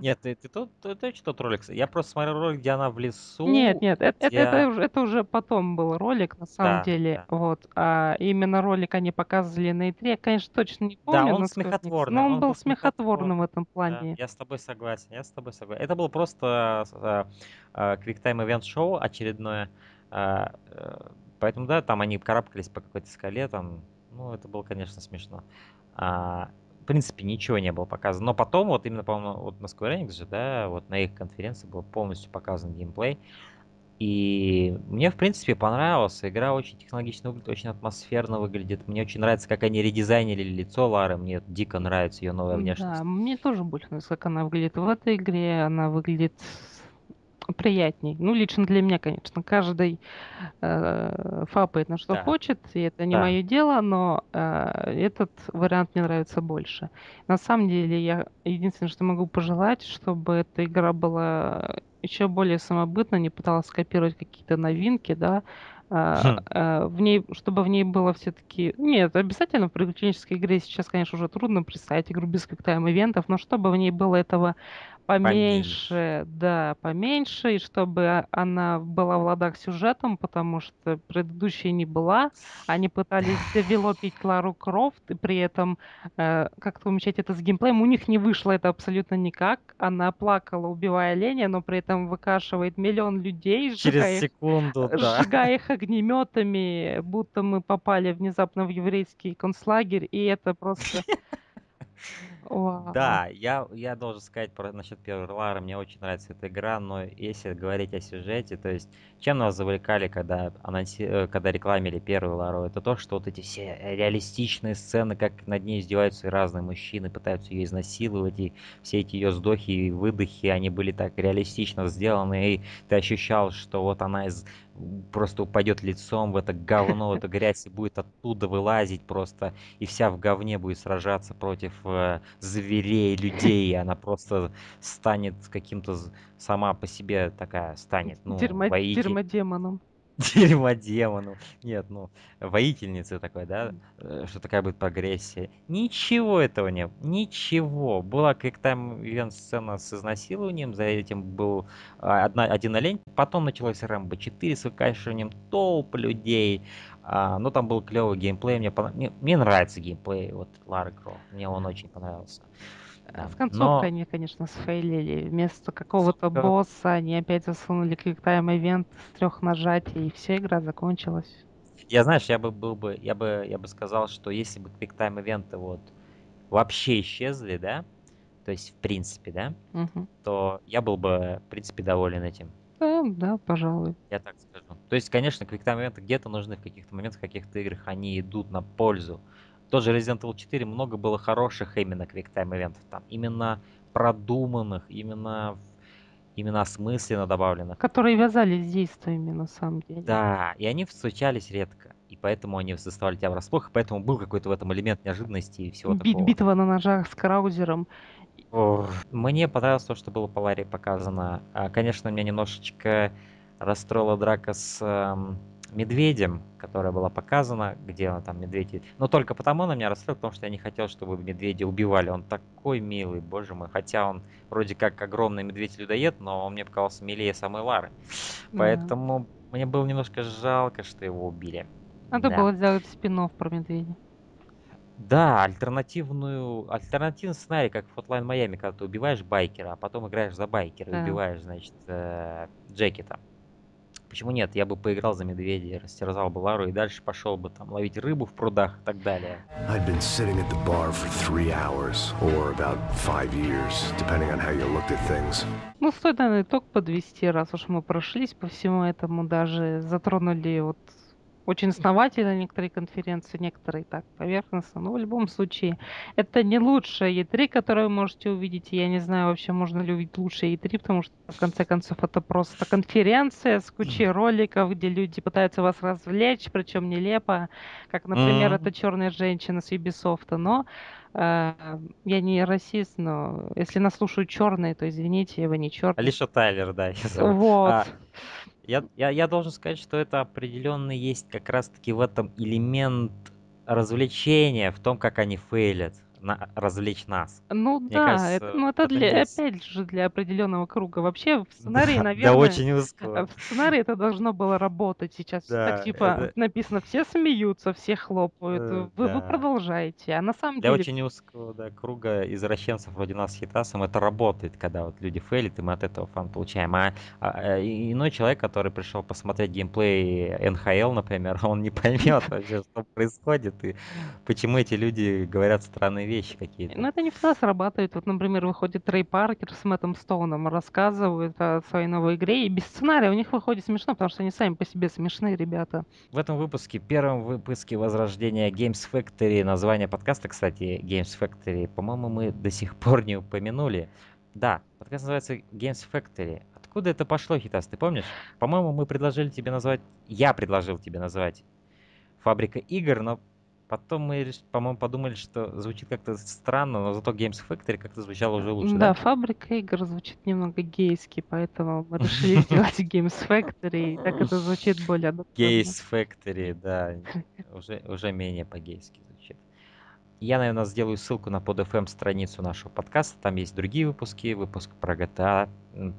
Нет, ты, ты, тот, ты, ты тот ролик? Я просто смотрел ролик, где она в лесу. Нет, нет, это, где... это, это, уже, это уже потом был ролик, на самом Да, деле. да. Вот. А именно ролик они показывали на E3. Я, конечно, точно не помню. Да, он смехотворный. Но он, он был смехотворным в этом Да, плане. я с тобой согласен, я с тобой согласен. Это было просто э, э, Show очередное. э, э, Поэтому, да, там они карабкались по какой-то скале, там, ну, это было, конечно, смешно. А, в принципе, ничего не было показано. Но потом, вот именно, по-моему, вот на Square Enix же, да, вот на их конференции был полностью показан геймплей. И мне, в принципе, понравилась. Игра очень технологично выглядит, очень атмосферно выглядит. Мне очень нравится, как они редизайнили лицо Лары. Мне дико нравится ее новая внешность. Да, мне тоже больше нравится, как она выглядит в этой игре. Она выглядит приятней. Ну, лично для меня, конечно. Каждый э, фапает на что Да. хочет, и это не Да. мое дело, но э, этот вариант мне нравится больше. На самом деле, я единственное, что могу пожелать, чтобы эта игра была еще более самобытна, не пыталась скопировать какие-то новинки, да, а, Хм. а, в ней, чтобы в ней было все-таки... Нет, обязательно в приключенческой игре сейчас, конечно, уже трудно представить игру без квиктайм ивентов, но чтобы в ней было этого поменьше, да, поменьше, и чтобы а- она была в ладах с сюжетом, потому что предыдущая не была. Они пытались [LAUGHS] девелопить Клару Крофт, и при этом э, как-то умещать это с геймплеем. У них не вышло это абсолютно никак. Она плакала, убивая оленя, но при этом выкашивает миллион людей, сжигая Через их секунду, да. сжигая их огнеметами, будто мы попали внезапно в еврейский концлагерь, и это просто... [LAUGHS] Да, я, я должен сказать про насчет первой Лары, мне очень нравится эта игра, но если говорить о сюжете, то есть чем нас завлекали, когда, анонси... э, когда рекламили первую Лару, это то, что вот эти все реалистичные сцены, как над ней издеваются разные мужчины, пытаются ее изнасиловать, и все эти ее вздохи и выдохи, они были так реалистично сделаны, и ты ощущал, что вот она из просто упадет лицом в это говно, в эту [LAUGHS] грязь и будет оттуда вылазить просто, и вся в говне будет сражаться против э, зверей, людей, и она просто станет каким-то сама по себе такая станет, ну, Дерьмо- воитель- Дерьмодемоном. Дерьмодемону. Нет, ну, воительница такой, да? э, Что такая будет прогрессия. Ничего этого не было. Ничего. Была как там ивент сцена с изнасилованием, за этим был а, одна, один олень. Потом началось Рэмбо 4 с выкашиванием толп людей. А, ну, там был клевый геймплей. Мне, пона- мне, мне нравится геймплей вот Лары Крофт. Мне он очень понравился. Да. С Но- концовкой они, конечно, сфейлили. Вместо какого-то Сука. босса они опять засунули квиктайм ивент с трех нажатий, и вся игра закончилась. Я, знаешь, я бы был бы, я бы, я бы сказал, что если бы ивенты вот вообще исчезли, да, то есть в принципе, да, Мгм. то я был бы, в принципе, доволен этим. Да, да, пожалуй. Я так скажу. То есть, конечно, ивенты где-то нужны в каких-то моментах, в каких-то играх, они идут на пользу. Тоже Resident Evil 4 много было хороших именно QuickTime ивентов, там именно продуманных, именно именно осмысленно добавленных. Которые вязались с действиями, на самом деле. Да, и они встречались редко. И поэтому они заставали тебя врасплох, и поэтому был какой-то в этом элемент неожиданности и всего Би- такого. Битва на ножах с Краузером. Мне понравилось то, что было по Ларе показано. А, Конечно, меня немножечко расстроила драка с эм, медведем, которая была показана, где он там медведь. Но только потому она меня расстроила, потому что я не хотел, чтобы медведя убивали. Он такой милый, боже мой. Хотя он вроде как огромный медведь-людоед, но он мне показался милее самой Лары. Да. Поэтому мне было немножко жалко, что его убили. Надо Да. было сделать спин про медведя. Да, альтернативную, альтернативный сценарий, как в Hotline Miami, когда ты убиваешь байкера, а потом играешь за байкера, и Да. убиваешь, значит, э, Джекета. Почему нет? Я бы поиграл за медведя, растерзал бы Лару и дальше пошел бы там ловить рыбу в прудах и так далее. I'd been sitting at the bar for three hours, or about five years, depending on how you looked at things. Ну, стоит, наверное, итог подвести, раз уж мы прошлись по всему этому, даже затронули вот очень основательно некоторые конференции, некоторые так поверхностно. Но в любом случае, это не лучшая E3, которую вы можете увидеть. Я не знаю вообще, можно ли увидеть лучшее E3, потому что, в конце концов, это просто конференция с кучей роликов, где люди пытаются вас развлечь, причем нелепо, как, например, Мгм. эта черная женщина с Ubisoft. Но э, я не расист, но если нас слушают черные, то извините, вы не черные. Алиша Тайлер, да. Вот. А, Я, я, я должен сказать, что это определенный есть как раз-таки в этом элемент развлечения, в том, как они фейлят на, развлечь нас. Ну Мне да, кажется, это, ну это это для, есть. опять же, для определенного круга. Вообще в [LAUGHS] сценарии, Да, наверное, да, очень э, узкого. в сценарии это должно было работать сейчас. Да, Так типа это- написано, все смеются, все хлопают, Э, вы, вы да. продолжаете. А на самом Для деле очень узкого да, круга извращенцев вроде нас с Хитасом это работает, когда вот люди фейлят, и мы от этого фан получаем. А, а, э, и- иной человек, который пришел посмотреть геймплей НХЛ, например, [LAUGHS] он не поймет вообще, что происходит, и почему эти люди говорят странные вещи какие-то. Ну, это не всегда срабатывает. Вот, например, выходит Трей Паркер с Мэттом Стоуном, рассказывает о своей новой игре, и без сценария у них выходит смешно, потому что они сами по себе смешные ребята. В этом выпуске, первом выпуске Возрождения Games Factory, название подкаста, кстати, Games Factory, по-моему, мы до сих пор не упомянули. Да, подкаст называется Games Factory. Откуда это пошло, Хитас, ты помнишь? По-моему, мы предложили тебе назвать, я предложил тебе назвать Фабрика игр, но потом мы, по-моему, подумали, что звучит как-то странно, но зато Games Factory как-то звучало уже лучше, да, да? фабрика игр звучит немного гейски, поэтому мы решили [LAUGHS] сделать Games Factory, и так это звучит более адекватно. Games Factory, да, уже, уже менее по-гейски звучит. Я, наверное, сделаю ссылку на под FM страницу нашего подкаста. Там есть другие выпуски. Выпуск про GTA,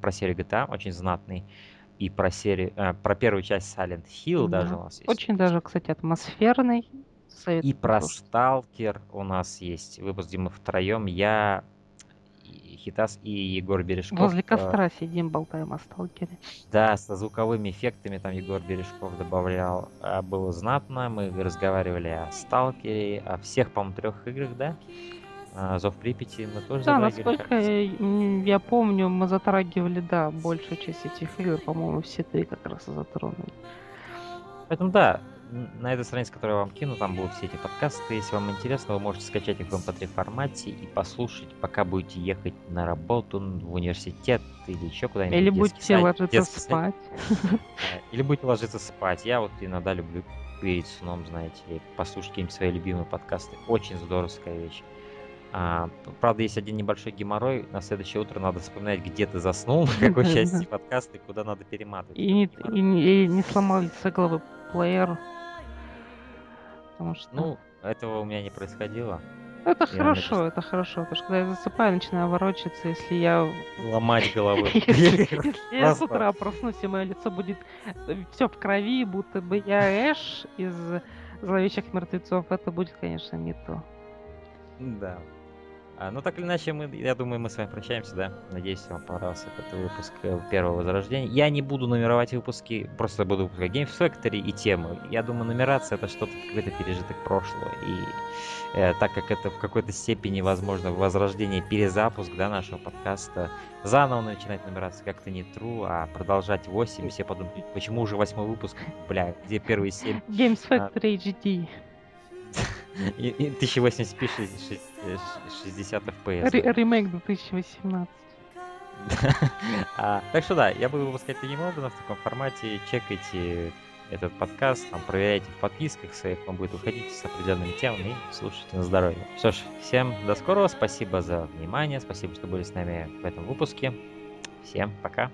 про серию GTA, очень знатный. И про серию, э, про первую часть Silent Hill даже Да. у нас есть. Очень даже, кстати, атмосферный. Советую И про. Сталкер у нас есть выпуск, где мы втроем, я, Хитас и Егор Бережков. Возле э, костра сидим, болтаем о сталкере. Да, со звуковыми эффектами там Егор Бережков добавлял. А, Было знатно, мы разговаривали о Сталкере, о всех, по-моему, трех играх, да? А, Зов Припяти мы тоже Да, насколько я, я помню, мы затрагивали, да, большую часть этих игр, по-моему, все три как раз и затронули. Поэтому да, на этой странице, которую я вам кину, там будут все эти подкасты. Если вам интересно, вы можете скачать их в MP3 формате и послушать, пока будете ехать на работу, в университет или еще куда-нибудь. Или будете ложиться спать. [LAUGHS] Или будете ложиться спать. Я вот иногда люблю перед сном, знаете ли, послушать какие-нибудь свои любимые подкасты. Очень здоровская вещь. А, правда, есть один небольшой геморрой. На следующее утро надо вспоминать, где ты заснул, [LAUGHS] [LAUGHS] в какой части подкаста и куда надо перематывать. И не, и и не сломался головы плеер. Потому что... Ну, этого у меня не происходило. это я хорошо, это хорошо. Потому что когда я засыпаю, начинаю ворочаться, если я... [LAUGHS] Ломать головы. [LAUGHS] Если, [LAUGHS] я с утра проснусь, и мое лицо будет все в крови, будто бы я Эш из зловещих мертвецов, это будет, конечно, не то. Да. А, ну, так или иначе, мы, я думаю, мы с вами прощаемся, да? Надеюсь, вам понравился этот выпуск э, первого возрождения. Я не буду нумеровать выпуски, просто буду выпускать Games Factory и темы. Я думаю, нумерация это что-то, какой-то пережиток прошлого. И э, так как это в какой-то степени, возможно, возрождение, перезапуск, да, нашего подкаста, заново начинать нумерацию как-то не true, а продолжать 8, все подумают, почему уже восьмой выпуск, бля, где первые 7? Games. Factory HD. И, и 1080p 60, 60 FPS. Да. Ремейк 2018. [LAUGHS] А, так что да, я буду выпускать немного в таком формате. Чекайте этот подкаст, там, проверяйте в подписках своих, он будет выходить с определенными темами и слушайте на здоровье. Что ж, всем до скорого, спасибо за внимание, спасибо, что были с нами в этом выпуске. Всем пока.